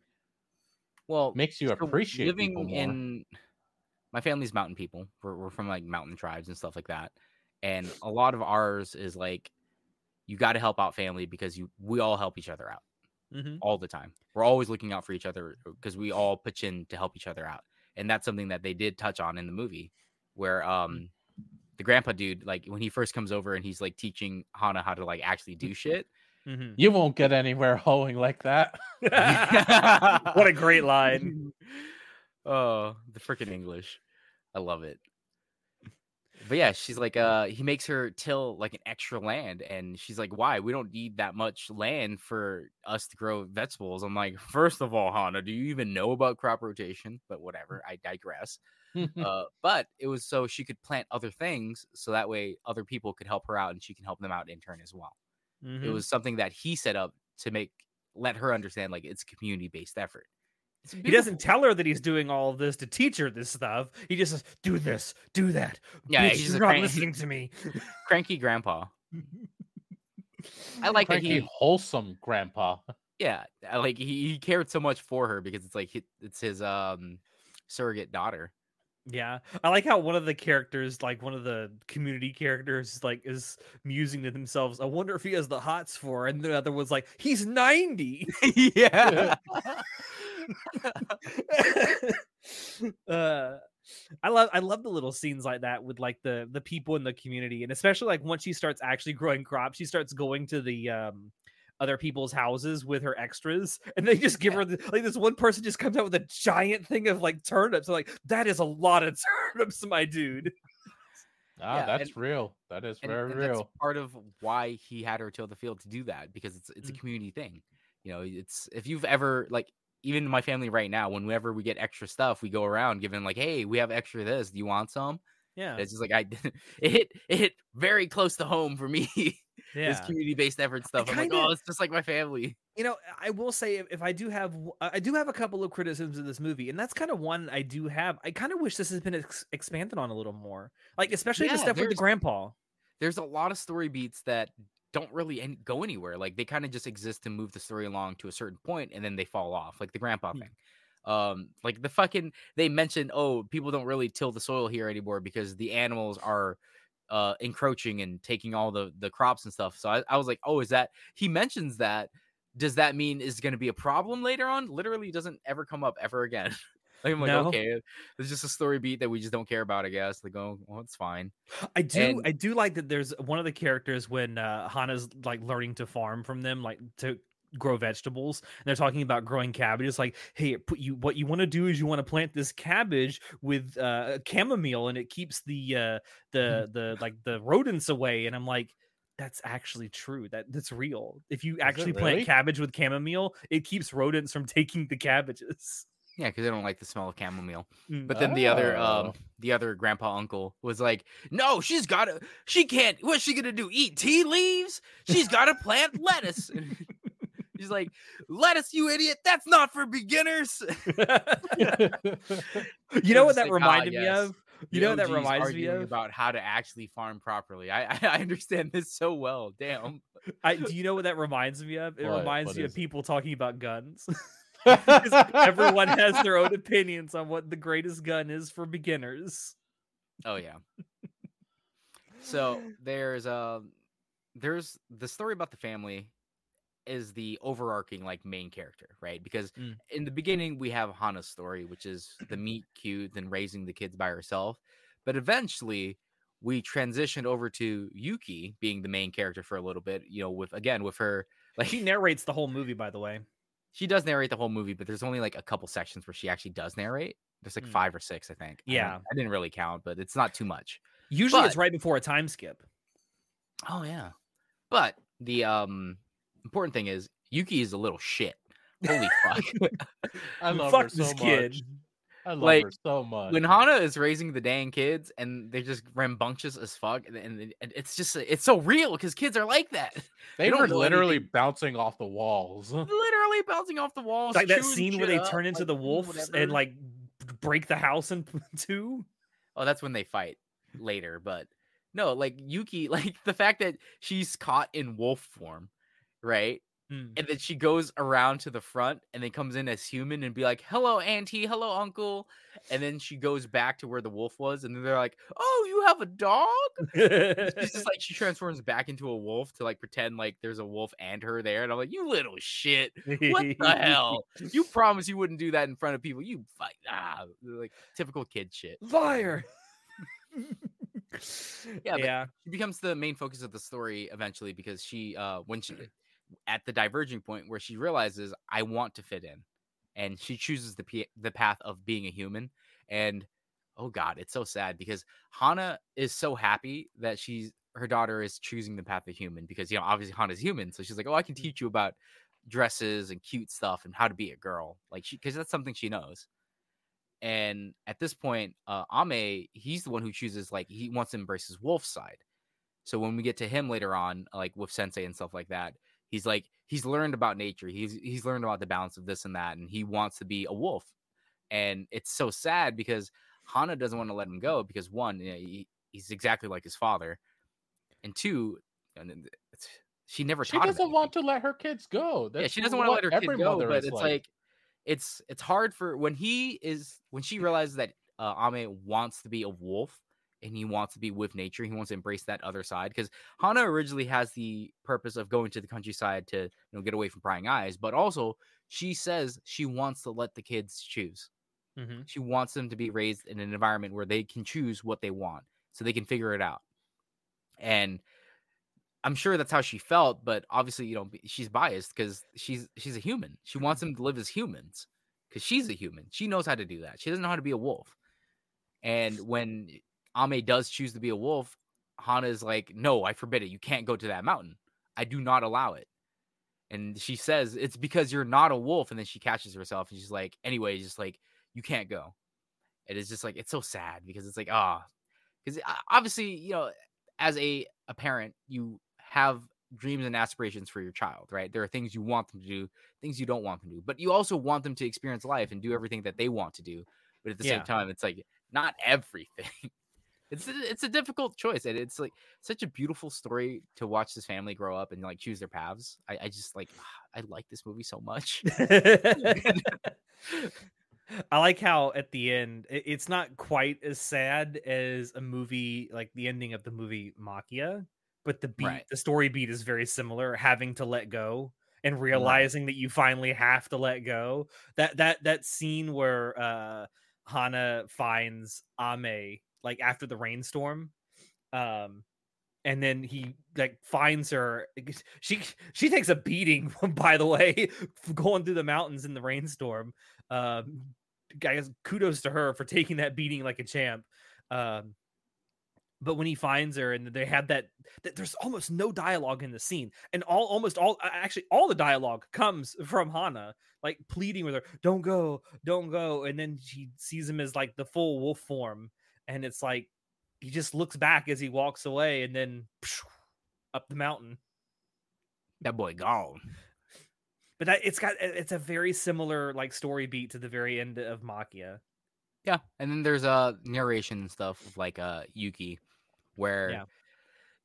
well Makes you so appreciate living people more. in my family's mountain people. We're, we're from like mountain tribes and stuff like that, and a lot of ours is like you got to help out family because you we all help each other out. Mm-hmm. all the time. We're always looking out for each other because we all pitch in to help each other out. And that's something that they did touch on in the movie where um the grandpa dude, like when he first comes over and he's like teaching Hana how to like actually do shit. Mm-hmm. You won't get anywhere hoeing like that. what a great line. Oh, the freaking English. I love it. But yeah, she's like, uh, he makes her till like an extra land, and she's like, "Why? We don't need that much land for us to grow vegetables." I'm like, first of all, Hana, do you even know about crop rotation? But whatever, I digress. uh, but it was so she could plant other things, so that way other people could help her out, and she can help them out in turn as well. It Mhm. was something that he set up to make let her understand like it's a community based effort. It's He doesn't tell her that he's doing all of this to teach her this stuff. He just says, "Do this, do that." Yeah, Bitch, he's just you're a not crank- listening to me. cranky grandpa. I like that Cranky, he wholesome grandpa. yeah, like he, he cared so much for her because it's like he, it's his um surrogate daughter. Yeah, I like how one of the characters, like one of the community characters, like is musing to themselves. I wonder if he has the hots for, and the other was like, he's ninety. yeah. uh, I love I love the little scenes like that with like the the people in the community, and especially like once she starts actually growing crops, she starts going to the um other people's houses with her extras, and they just give her the, like this one person just comes out with a giant thing of like turnips. I'm like, that is a lot of turnips, my dude. Ah, Yeah, that's and- real. That is and, very and that's real. part of why he had her till the field to do that because it's it's a Mm. community thing. You know, it's if you've ever like even my family right now, whenever we get extra stuff, we go around giving like, hey, we have extra this. Do you want some? Yeah, It's just like I it hit it hit very close to home for me. This community based effort stuff. I'm like, kinda- oh, it's just like my family. you know i will say if, i do have I do have a couple of criticisms of this movie and that's kind of one i do have i kind of wish this has been ex- expanded on a little more like especially the stuff with the grandpa There's a lot of story beats that don't really en- go anywhere. Like they kind of just exist to move the story along to a certain point, and then they fall off. Like the grandpa Hmm. thing. Um, like the fucking they mentioned, oh, people don't really till the soil here anymore because the animals are uh encroaching and taking all the the crops and stuff. So I, I was like, oh, is that he mentions that? Does that mean is going to be a problem later on? Literally doesn't ever come up ever again. like I'm like, No. okay, it's just a story beat that we just don't care about. I guess. Like, oh, well, it's fine. i do And- i do like that there's one of the characters when uh hana's like learning to farm from them like to grow vegetables and they're talking about growing cabbages like hey put you what you want to do is you want to plant this cabbage with uh chamomile and it keeps the uh the the like the rodents away and i'm like that's actually true that that's real if you actually plant really? cabbage with chamomile it keeps rodents from taking the cabbages Yeah, because they don't like the smell of chamomile. Mm. But then the other um Oh. the other grandpa uncle was like, "No, she's got to she can't. What's she going to do? Eat tea leaves? She's got to plant lettuce." He's like, "Lettuce, you idiot. That's not for beginners." you know what that like, ah, reminded me of you The know what that reminds me of about how to actually farm properly. I I understand this so well. Damn. I, do you know what that reminds me of? It What? reminds What me of it? people talking about guns. Everyone has their own opinions on what the greatest gun is for beginners. Oh yeah. So there's um there's the story about the family is the overarching like main character, right? Because Mm. in the beginning we have Hana's story, which is the meet cute and raising the kids by herself. But eventually we transitioned over to Yuki being the main character for a little bit, you know, with again with her like She narrates the whole movie, by the way. she does narrate the whole movie, but there's only like a couple sections where she actually does narrate. There's like Mm. five or six, I think. I Yeah. I didn't really count, but it's not too much. Usually, it's right before a time skip. Oh yeah. But the um important thing is Yuki is a little shit. Holy fuck. I love Fuck her so this kid. much. I love Like, her so much. when Hana is raising the dang kids and they're just rambunctious as fuck, and, and and it's just it's so real because kids are like that. they don't were literally anything. bouncing off the walls. Literally bouncing off the walls. Like that scene where they up, turn into like, the wolves whatever. and like break the house in two. Oh, that's when they fight later, but no, like Yuki, like the fact that she's caught in wolf form, right? Mm. and then she goes around to the front and then comes in as human and be like hello auntie. Hello uncle. And then she goes back to where the wolf was and then they're like oh you have a dog? It's just like she transforms back into a wolf to like pretend like there's a wolf and her there. And i'm like you little shit. What the hell? You promised you wouldn't do that in front of people. You fight. Ah like typical kid shit. Liar. Yeah, but- yeah. she becomes the main focus of the story eventually because she uh when she at the diverging point where she realizes I want to fit in and she chooses the p- the path of being a human and oh god it's so sad because Hana is so happy that she's her daughter is choosing the path of human because you know obviously Hana's human so she's like oh I can Mm. teach you about dresses and cute stuff and how to be a girl like she because that's something she knows and at this point uh Ame he's the one who chooses like he wants to embrace his wolf side so when we get to him later on like with sensei and stuff like that he's like he's learned about nature he's he's learned about the balance of this and that and he wants to be a wolf and it's so sad because Hana doesn't want to let him go because one you know, he, he's exactly like his father and two and it's, she never She doesn't want to let her kids go. yeah, she doesn't want to let her kid every go, but it's like. it's it's hard for when he is when she realizes that uh, Ame wants to be a wolf and he wants to be with nature. He wants to embrace that other side because Hana originally has the purpose of going to the countryside to you know get away from prying eyes, but also she says she wants to let the kids choose. Mhm. She wants them to be raised in an environment where they can choose what they want, so they can figure it out. And I'm sure that's how she felt, but obviously, you know, she's biased because she's she's a human. She wants them to live as humans because she's a human. She knows how to do that. She doesn't know how to be a wolf. And when Ame does choose to be a wolf, Hana is like, "No, I forbid it. You can't go to that mountain. I do not allow it." And she says, "It's because you're not a wolf." And then she catches herself and she's like, "Anyway, just like you can't go." It is just like it's so sad because it's like ah, because obviously you know, as a a parent, you have dreams and aspirations for your child, right? There are things you want them to do, things you don't want them to do, but you also want them to experience life and do everything that they want to do. But at the Yeah. same time, it's like not everything. It's a, it's a difficult choice, and it's like such a beautiful story to watch this family grow up and like choose their paths. I, I just like I like this movie so much. I like how at the end it- it's not quite as sad as a movie like the ending of the movie Maquia, but the beat, Right. the story beat is very similar. Having to let go and realizing that you finally have to let go. That that that scene where uh Hana finds Ame like after the rainstorm, um, and then he like finds her. She she takes a beating, by the way, going through the mountains in the rainstorm. Um, guys, kudos to her for taking that beating like a champ. Um, but when he finds her and they have that, that there's almost no dialogue in the scene and all almost all actually all the dialogue comes from hana like pleading with her don't go don't go and then she sees him as like the full wolf form and it's like he just looks back as he walks away and then up the mountain that boy gone. but that it's got it's a very similar like story beat to the very end of Maquia. Yeah, and then there's uh narration and stuff of like uh Yuki, where Yeah.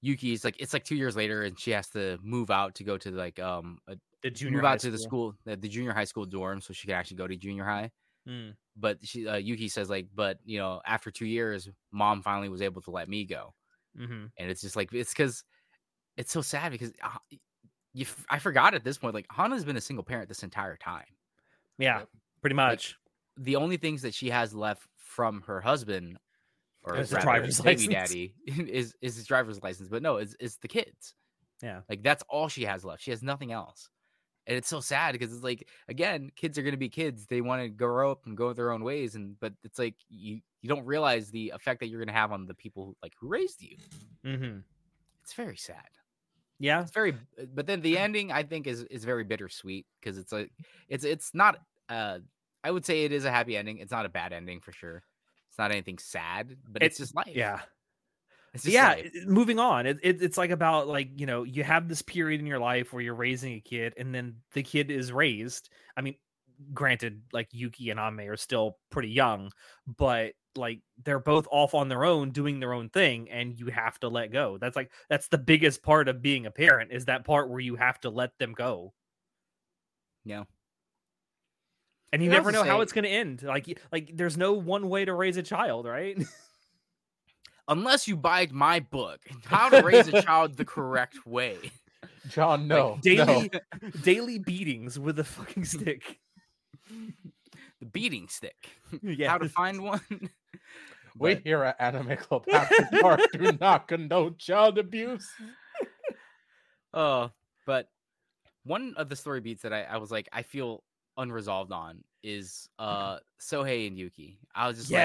Yuki's like it's like two years later and she has to move out to go to like um a, the junior move out to the school the, the junior high school dorm so she can actually go to junior high. Mm. But she uh, Yuki says like, but you know after two years, mom finally was able to let me go, hmm and it's just like it's because it's so sad because uh, you f- I forgot at this point like Hana's been a single parent this entire time. Yeah, Yep. pretty much. the only things that she has left from her husband or Is the driver's baby license. daddy is is his driver's license but no it's, it's the kids Yeah. like that's all she has left she has nothing else and it's so sad because it's like again kids are going to be kids they want to grow up and go their own ways and but it's like you you don't realize the effect that you're going to have on the people who, like who raised you. Mm-hmm. it's very sad. Yeah, it's very but then the ending i think is is very bittersweet because it's like it's it's not uh i would say it is a happy ending it's not a bad ending for sure. It's not anything sad but it's, It's- just life. yeah. Yeah life. i- moving on it, it, it's like about like you know you have this period in your life where you're raising a kid and then the kid is raised. I mean granted like yuki and ame are still pretty young but like they're both off on their own doing their own thing and you have to let go. That's like that's the biggest part of being a parent is that part where you have to let them go. Yeah. And you I never know how it's going to end. Like like there's no one way to raise a child right unless you buy my book how to raise a child the correct way. Jon, no, no. daily daily beatings with a fucking stick. The beating stick. Yeah. How to find one. We But- here at Anime Club After Dark do not condone child abuse. Uh, but one of the story beats that I, I was like, I feel unresolved on is uh Sohei and Yuki. I was just like,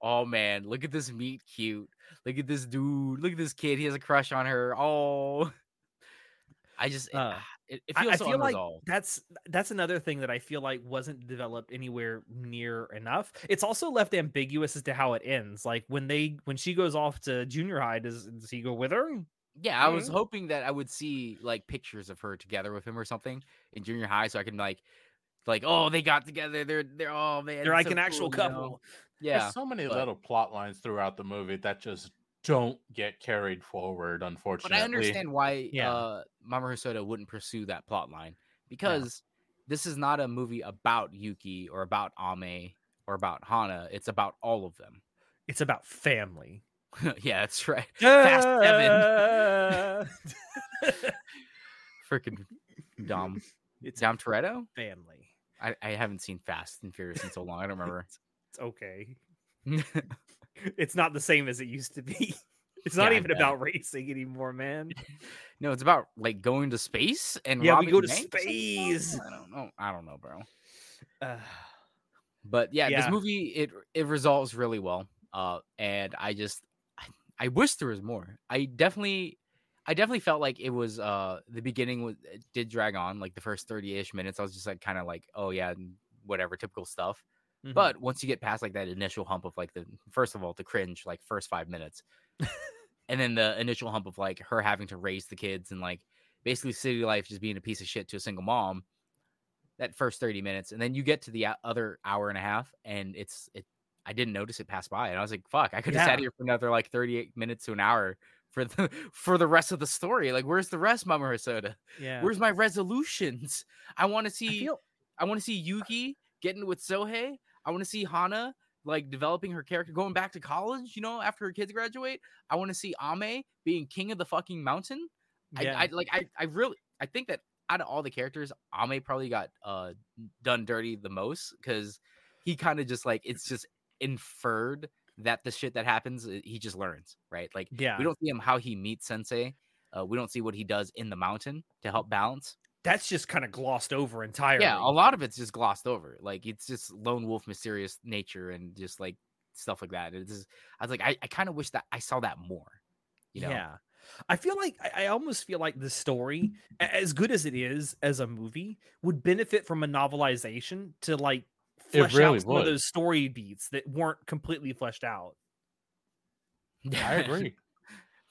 oh man, look at this meet cute. Look at this dude. Look at this kid. He has a crush on her. Oh, I just it, Uh, it, it I- feels I so feel like that's that's another thing that I feel like wasn't developed anywhere near enough. It's also left ambiguous as to how it ends. Like when they when she goes off to junior high, does does he go with her? yeah, I was Mhm. hoping that I would see like pictures of her together with him or something in junior high, so I can like, like, oh, they got together. They're they're oh man, They're like so an actual cool, you know? couple. Yeah, There's so many but- little plot lines throughout the movie that just don't get carried forward, unfortunately. But. I understand why Yeah. uh, Mamoru Hosoda wouldn't pursue that plot line because this is not a movie about Yuki or about Ame or about Hana. It's about all of them. It's about family. yeah, that's right. Fast Seven. Freaking dumb. it's Dom Toretto? family. I, I haven't seen Fast and Furious in so long. I don't remember. It's okay. It's not the same as it used to be. It's not Yeah, even about racing anymore, man. no, it's about like going to space and Yeah, we go to banks space. I don't know. I don't know, bro. Uh, But yeah, Yeah. this movie it it resolves really well. Uh, and I just I, I wish there was more. I definitely I definitely felt like it was uh the beginning was it did drag on like the first 30ish minutes. I was just like kind of like, oh yeah, whatever, typical stuff. mhm. But once you get past like that initial hump of like the first of all the cringe like first five minutes, and then the initial hump of like her having to raise the kids and like basically city life just being a piece of shit to a single mom. That first thirty minutes, and then you get to the other hour and a half, and it's it. I didn't notice it pass by, and I was like, "Fuck!" I could have Yeah. sat here for another like thirty-eight minutes to an hour for the for the rest of the story. Like, where's the rest, Mama Hosoda? yeah. Where's my resolutions? I want to I see. feel I want to see Yuki getting with Sohei. I want to see Hana like developing her character, going back to college. You know, after her kids graduate. I want to see Ame being king of the fucking mountain. yeah. I, I like. I, I really. I think that out of all the characters, Ame probably got uh done dirty the most because he kind of just like it's just inferred that the shit that happens uh, he just learns right like yeah. we don't see him how he meets sensei uh, we don't see what he does in the mountain to help balance That's just kind of glossed over entirely. yeah, a lot of it's just glossed over. Like it's just lone wolf mysterious nature and just like stuff like that. It's just, I was like, I, I kind of wish that I saw that more. You know? Yeah. I feel like I, almost feel like the story, as good as it is as a movie, would benefit from a novelization to like flesh really out some would. of those story beats that weren't completely fleshed out. I agree.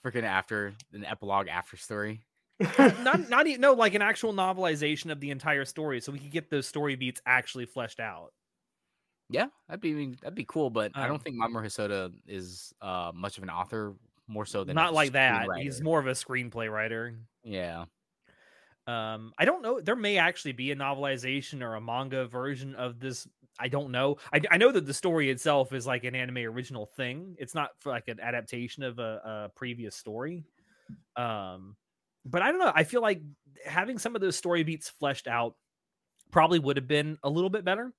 Freaking after an epilogue after story. not not even no like an actual novelization of the entire story, so we could get those story beats actually fleshed out. Yeah, that'd be I mean, that'd be cool. But I Um, don't think Mamoru Hosoda is uh much of an author. More so than Not like that. He's more of a screenplay writer. Yeah. Um, I don't know. There may actually be a novelization or a manga version of this. I don't know. I, I know that the story itself is like an anime original thing. It's not for like an adaptation of a, a previous story. Um, but I don't know. I feel like having some of those story beats fleshed out probably would have been a little bit better.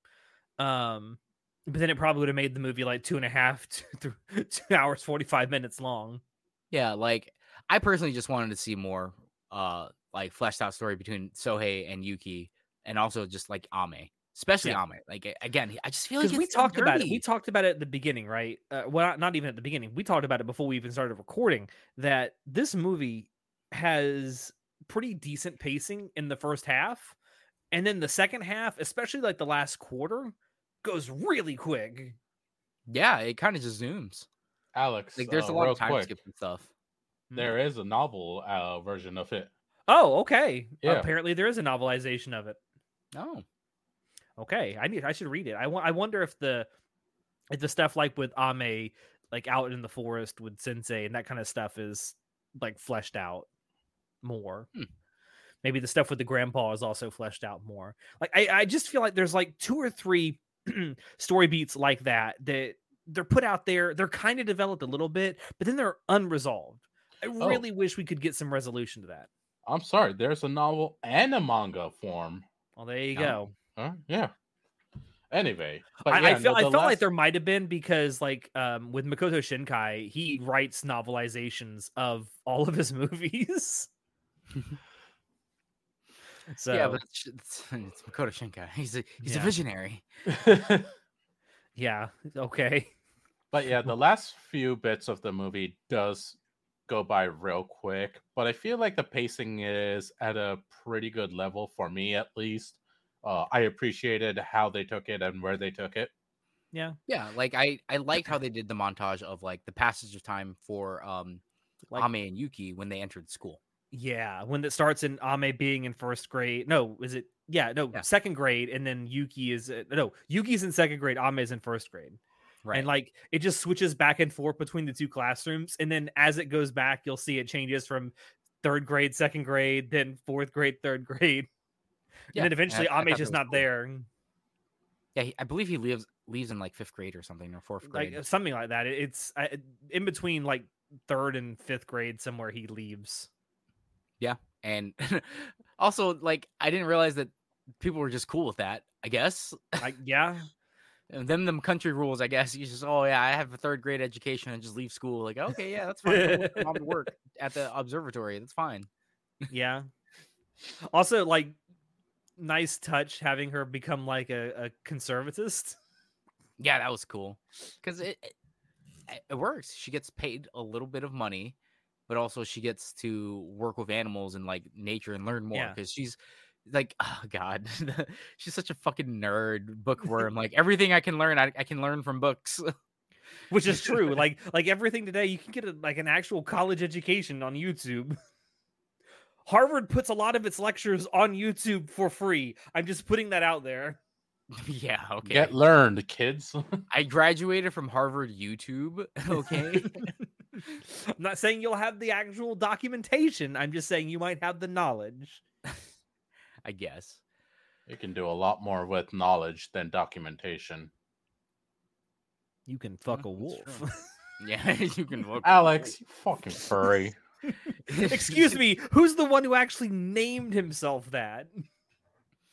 Um, but then it probably would have made the movie like two and a half to two hours forty five minutes long. Yeah, like I personally just wanted to see more uh like fleshed out story between Sohei and Yuki and also just like Ame. Especially Yeah. Ame. Like again, I just feel like because we it's done talked about it. We talked about it at the beginning, right? Uh, well, not, not even at the beginning. We talked about it before we even started recording. That this movie has pretty decent pacing in the first half, and then the second half, especially like the last quarter, goes really quick. Yeah, it kind of just zooms. Alex, Like there's uh, a lot of time quick, skip and stuff. There is a novel uh, version of it. Oh, okay. Yeah. Apparently, there is a novelization of it. Oh. Okay, I need. I should read it. I want. I wonder if the if the stuff like with Ame, like out in the forest with Sensei and that kind of stuff is like fleshed out more. Hmm. Maybe the stuff with the grandpa is also fleshed out more. Like I, I just feel like there's like two or three story beats like that that they're put out there. They're kind of developed a little bit, but then they're unresolved. I Oh. really wish we could get some resolution to that. I'm sorry, there's a novel and a manga form. Well, there you go. Huh? Yeah. Anyway, but I, yeah, I feel no, I the felt like there might have been because like um with Makoto Shinkai, he writes novelizations of all of his movies. so yeah, but it's, it's, it's Makoto Shinkai. He's a he's Yeah. a visionary. yeah, okay. but yeah, the last few bits of the movie does go by real quick, but I feel like the pacing is at a pretty good level for me at least. Uh, I appreciated how they took it and where they took it. Yeah. Yeah, like I I liked how they did the montage of like the passage of time for um Like Ame and Yuki when they entered school. yeah, when it starts in Ame being in first grade. No, is it yeah, no, Yeah. second grade and then Yuki is uh, no, Yuki's in second grade, Ame is in first grade. Right. and like it just switches back and forth between the two classrooms and then as it goes back you'll see it changes from third grade second grade then fourth grade third grade Yeah, and then eventually I- I thought Ame's that just not cool. there yeah, he, I believe he leaves leaves in like fifth grade or something or fourth grade. like something like that it's I, in between like third and fifth grade somewhere he leaves Yeah, and also, like, I didn't realize that people were just cool with that. I guess. like yeah And them them country rules, I guess. You just oh yeah, I have a third grade education and just leave school. Like okay, yeah, that's fine. Go with mom to work at the observatory. That's fine. yeah also like nice touch having her become like a, a conservatist Yeah, that was cool because it, it it works. She gets paid a little bit of money, but also she gets to work with animals and like nature and learn more Yeah. because she's like oh god, she's such a fucking nerd bookworm. like everything I can learn, I, I can learn from books. which is true like like everything today you can get a, like an actual college education on youtube harvard puts a lot of its lectures on youtube for free i'm just putting that out there yeah, okay. Get learned, kids. I graduated from Harvard YouTube. Okay. i'm not saying you'll have the actual documentation i'm just saying you might have the knowledge I guess. you can do a lot more with knowledge than documentation. you can fuck a wolf. Yeah, you can look. Alex, you fucking furry. excuse me who's the one who actually named himself that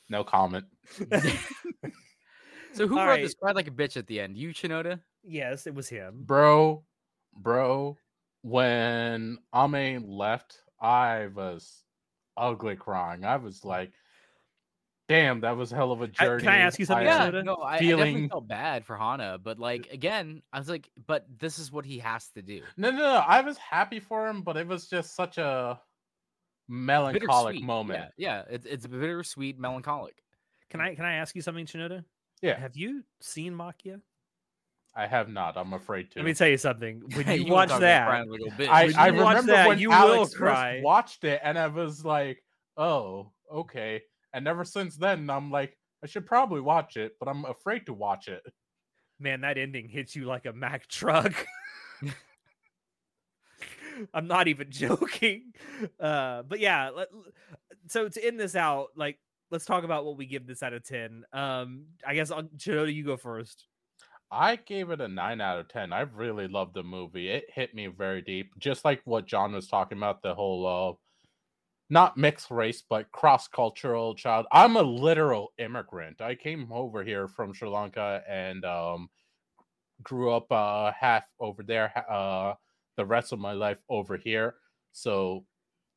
No comment. So who All wrote right. this cried like a bitch at the end? You, Chanoda? yes it was him Bro, bro, when Ame left, I was ugly crying. I was like, damn, that was a hell of a journey. can I ask you something, I- Yeah, no, I, I definitely felt bad for Hana, but like again, I was like, but this is what he has to do. No, no, no. I was happy for him, but it was just such a melancholic moment. Yeah, yeah, it's it's bittersweet, melancholic. can i can i ask you something Chanoda? Yeah. have you seen Maquia I have not. I'm afraid to. let me tell you something when you, were watch that crying like a bitch. I, I remember that, when you will Alex first cry. watched it, and I was like, "Oh, okay." And ever since then, I'm like, I should probably watch it, but I'm afraid to watch it. man, that ending hits you like a Mack truck. I'm not even joking. Uh, but yeah, let, so to end this out, like, let's talk about what we give this out of 10. Um, I guess, I'll, Chanoda, you go first. I gave it a nine out of ten. I really loved the movie. It hit me very deep, just like what Jon was talking about. The whole, uh, not mixed race, but cross cultural child. I'm a literal immigrant. I came over here from Sri Lanka and um, grew up uh, half over there. Uh, the rest of my life over here. So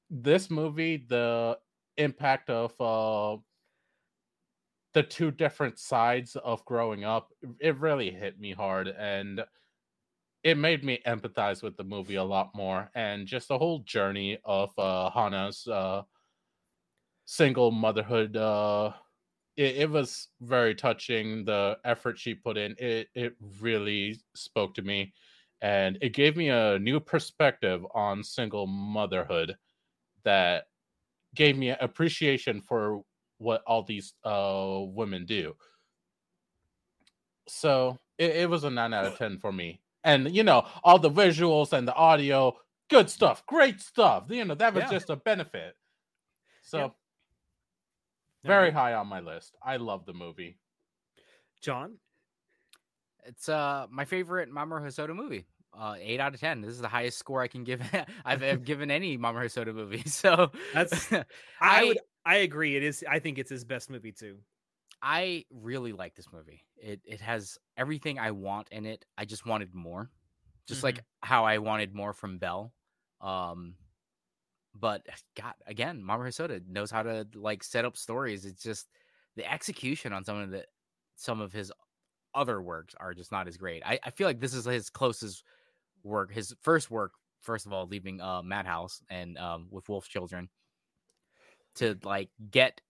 this movie, the impact of uh, the two different sides of growing up, it really hit me hard and it made me empathize with the movie a lot more and just the whole journey of uh Hana's uh single motherhood uh it, it was very touching the effort she put in it it really spoke to me and it gave me a new perspective on single motherhood that gave me appreciation for what all these uh women do. So it, it was a 9 out of 10 for me and you know all the visuals and the audio good stuff great stuff you know that was Yeah. just a benefit so Yep. very Alright. high on my list i love the movie Jon. It's uh my favorite Mamoru Hosoda movie. Uh, eight out of ten. This is the highest score I can give. I've, I've given any Mamoru Hosoda movie. So That's- I, I- would, I agree. It is. I think it's his best movie too. I really like this movie. It it has everything I want in it. I just wanted more. Just like how I wanted more from Bell. Um but God, again, Mamoru Hosoda knows how to like set up stories. It's just the execution on some of the some of his other works are just not as great. I, I feel like this is his closest work, his first work, first of all, leaving uh Madhouse and um with Wolf's Children to like get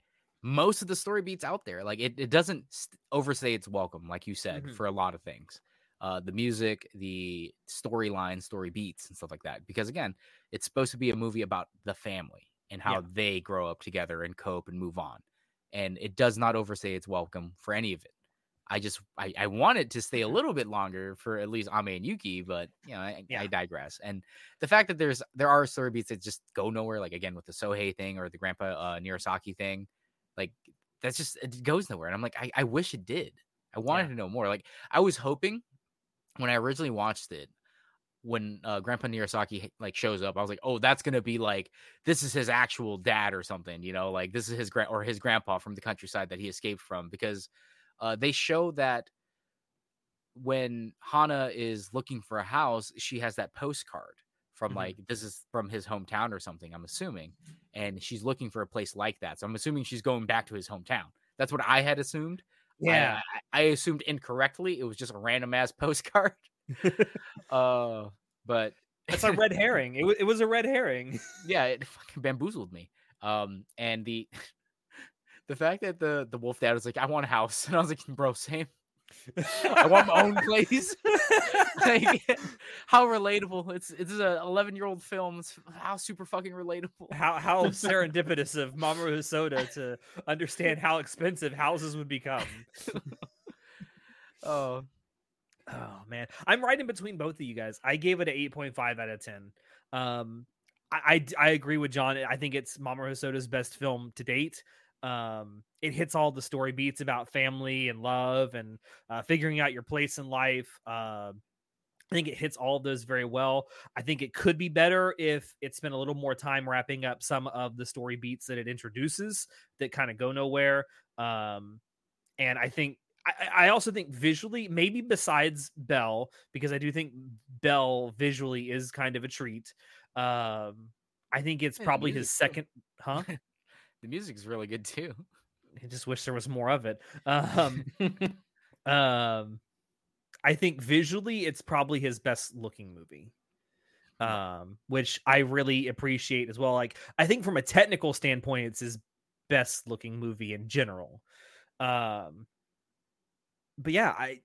most of the story beats out there. Like it, it doesn't st- overstay its welcome, like you said, Mhm. for a lot of things. Uh, the music, the storyline, story beats, and stuff like that. Because again, it's supposed to be a movie about the family and how Yeah. they grow up together and cope and move on. And it does not overstay its welcome for any of it. I just I, I want it to stay a little bit longer for at least Ame and Yuki, but you know I, Yeah. I digress. And the fact that there's there are story beats that just go nowhere, like again with the Sohei thing or the Grandpa uh, Nirasaki thing, like that's just it goes nowhere. And I'm like I, I wish it did. I wanted to know more. Like I was hoping when I originally watched it, when uh, Grandpa Nirasaki like shows up, I was like, oh, that's gonna be like this is his actual dad or something, you know, like this is his grand or his grandpa from the countryside that he escaped from because uh, they show that when Hana is looking for a house, she has that postcard from Mhm. like this is from his hometown or something. I'm assuming, and she's looking for a place like that. So I'm assuming she's going back to his hometown. That's what I had assumed. yeah I, I assumed incorrectly. It was just a random ass postcard. uh, but That's a red herring. It, wa- it was a red herring. yeah, it fucking bamboozled me. Um, and the the fact that the the wolf dad was like, "I want a house," and I was like, "Bro, same. I want my own place." like, how relatable! It's it's a 11 year old film. It's how super fucking relatable. how how serendipitous of Mamoru Hosoda to understand how expensive houses would become. Oh, Oh man, I'm right in between both of you guys. I gave it an 8.5 out of 10. Um, i i agree with Jon. I think it's Mamoru Hosoda's best film to date. Um, it hits all the story beats about family and love and uh, figuring out your place in life. Uh, I think it hits all of those very well. I think it could be better if it spent a little more time wrapping up some of the story beats that it introduces that kind of go nowhere. Um, and I think I, I also think visually, maybe besides Belle, because I do think Belle visually is kind of a treat. Um, I think it's probably his second, huh? the music's really good too. I just wish there was more of it. Um, um, I think visually, it's probably his best looking movie. Um, which I really appreciate as well. Like, I think from a technical standpoint, it's his best looking movie in general. Um, but yeah, I, I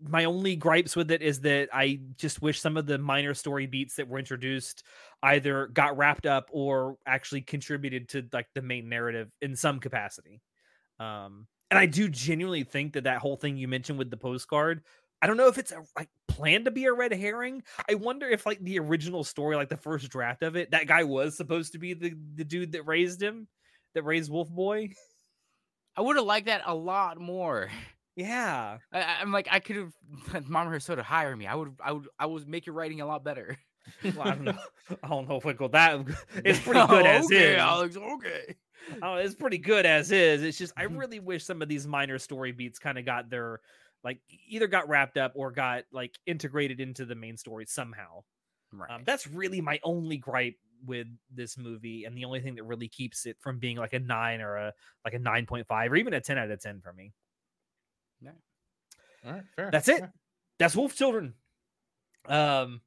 my only gripes with it is that I just wish some of the minor story beats that were introduced either got wrapped up or actually contributed to like the main narrative in some capacity. Um, and I do genuinely think that that whole thing you mentioned with the postcard, I don't know if it's a like planned to be a red herring. I wonder if like the original story, like the first draft of it, that guy was supposed to be the the dude that raised him, that raised Wolf Boy. I would have liked that a lot more. Yeah. I, I'm like, I could have Mama Hosoda hire me. I would, I would, I would make your writing a lot better. Well, I don't know. I don't know if we go that. It's pretty good as okay, is. Alex. Okay. Oh, it's pretty good as is. It's just I really wish some of these minor story beats kind of got their like either got wrapped up or got like integrated into the main story somehow. Right. Um, that's really my only gripe with this movie, and the only thing that really keeps it from being like a nine or a like a nine point five or even a ten out of ten for me. All right, fair. That's it. fair. That's Wolf Children. Um,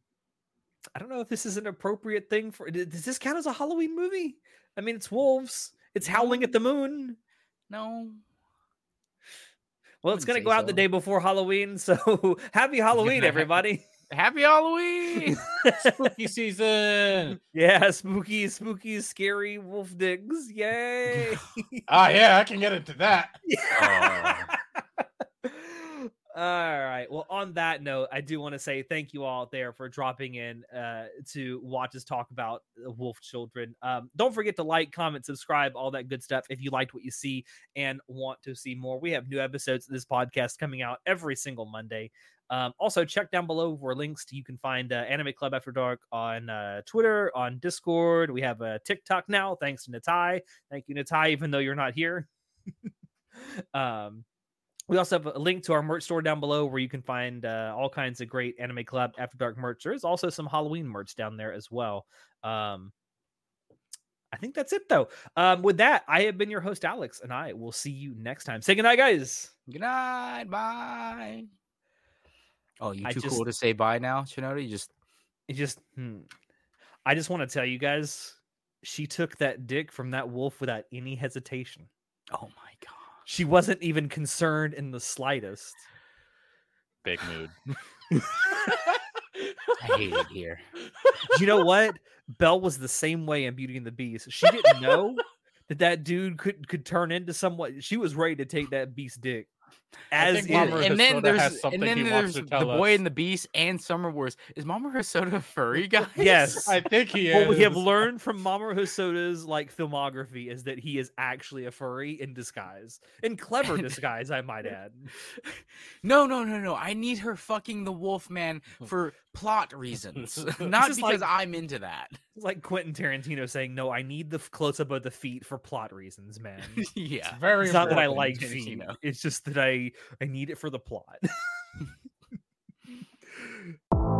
I don't know if this is an appropriate thing for. Does this count as a Halloween movie? I mean, it's wolves. It's howling at the moon. no. Well, it's gonna go out the day before Halloween, so happy Halloween, everybody! Happy Halloween. Spooky season. yeah, spooky, spooky, scary wolf digs! Yay! Ah, yeah, I can get into that. All right. Well, on that note, I do want to say thank you all there for dropping in uh, to watch us talk about Wolf Children. Um, don't forget to like, comment, subscribe, all that good stuff if you liked what you see and want to see more. We have new episodes of this podcast coming out every single Monday. Um, also, check down below for links to you can find uh, Anime Club After Dark on uh, Twitter, on Discord. We have a TikTok now, thanks to Natai. Thank you, Natai, even though you're not here. um, we also have a link to our merch store down below where you can find uh, all kinds of great Anime Club After Dark merch. There is also some Halloween merch down there as well. Um, I think that's it though. Um, with that, I have been your host Alex, and I will see you next time. Say goodnight, guys. Good night. Bye. Oh, you too just- cool to say bye now, Chanoda? You just It just, hmm. I just want to tell you guys, she took that dick from that wolf without any hesitation. oh my god. She wasn't even concerned in the slightest. Big mood. I hate it here. you know what? Belle was the same way in Beauty and the Beast. She didn't know that that dude could could turn into someone. She was ready to take that beast dick. I as think is. And then there's has something and then he wants there's to the tell boy and the beast and Summer Wars. Is Mamoru Hosoda a furry guy? Yes. I think he is. what we have learned from Mamoru Hosoda's like filmography is that he is actually a furry in disguise, in clever disguise, I might add. No, no, no, no. I need her fucking the wolf man for plot reasons, not because like- I'm into that. It's like Quentin Tarantino saying, "No, I need the close up of the feet for plot reasons, man." yeah. very It's not that I like Tarantino. feet; it's just that I I need it for the plot.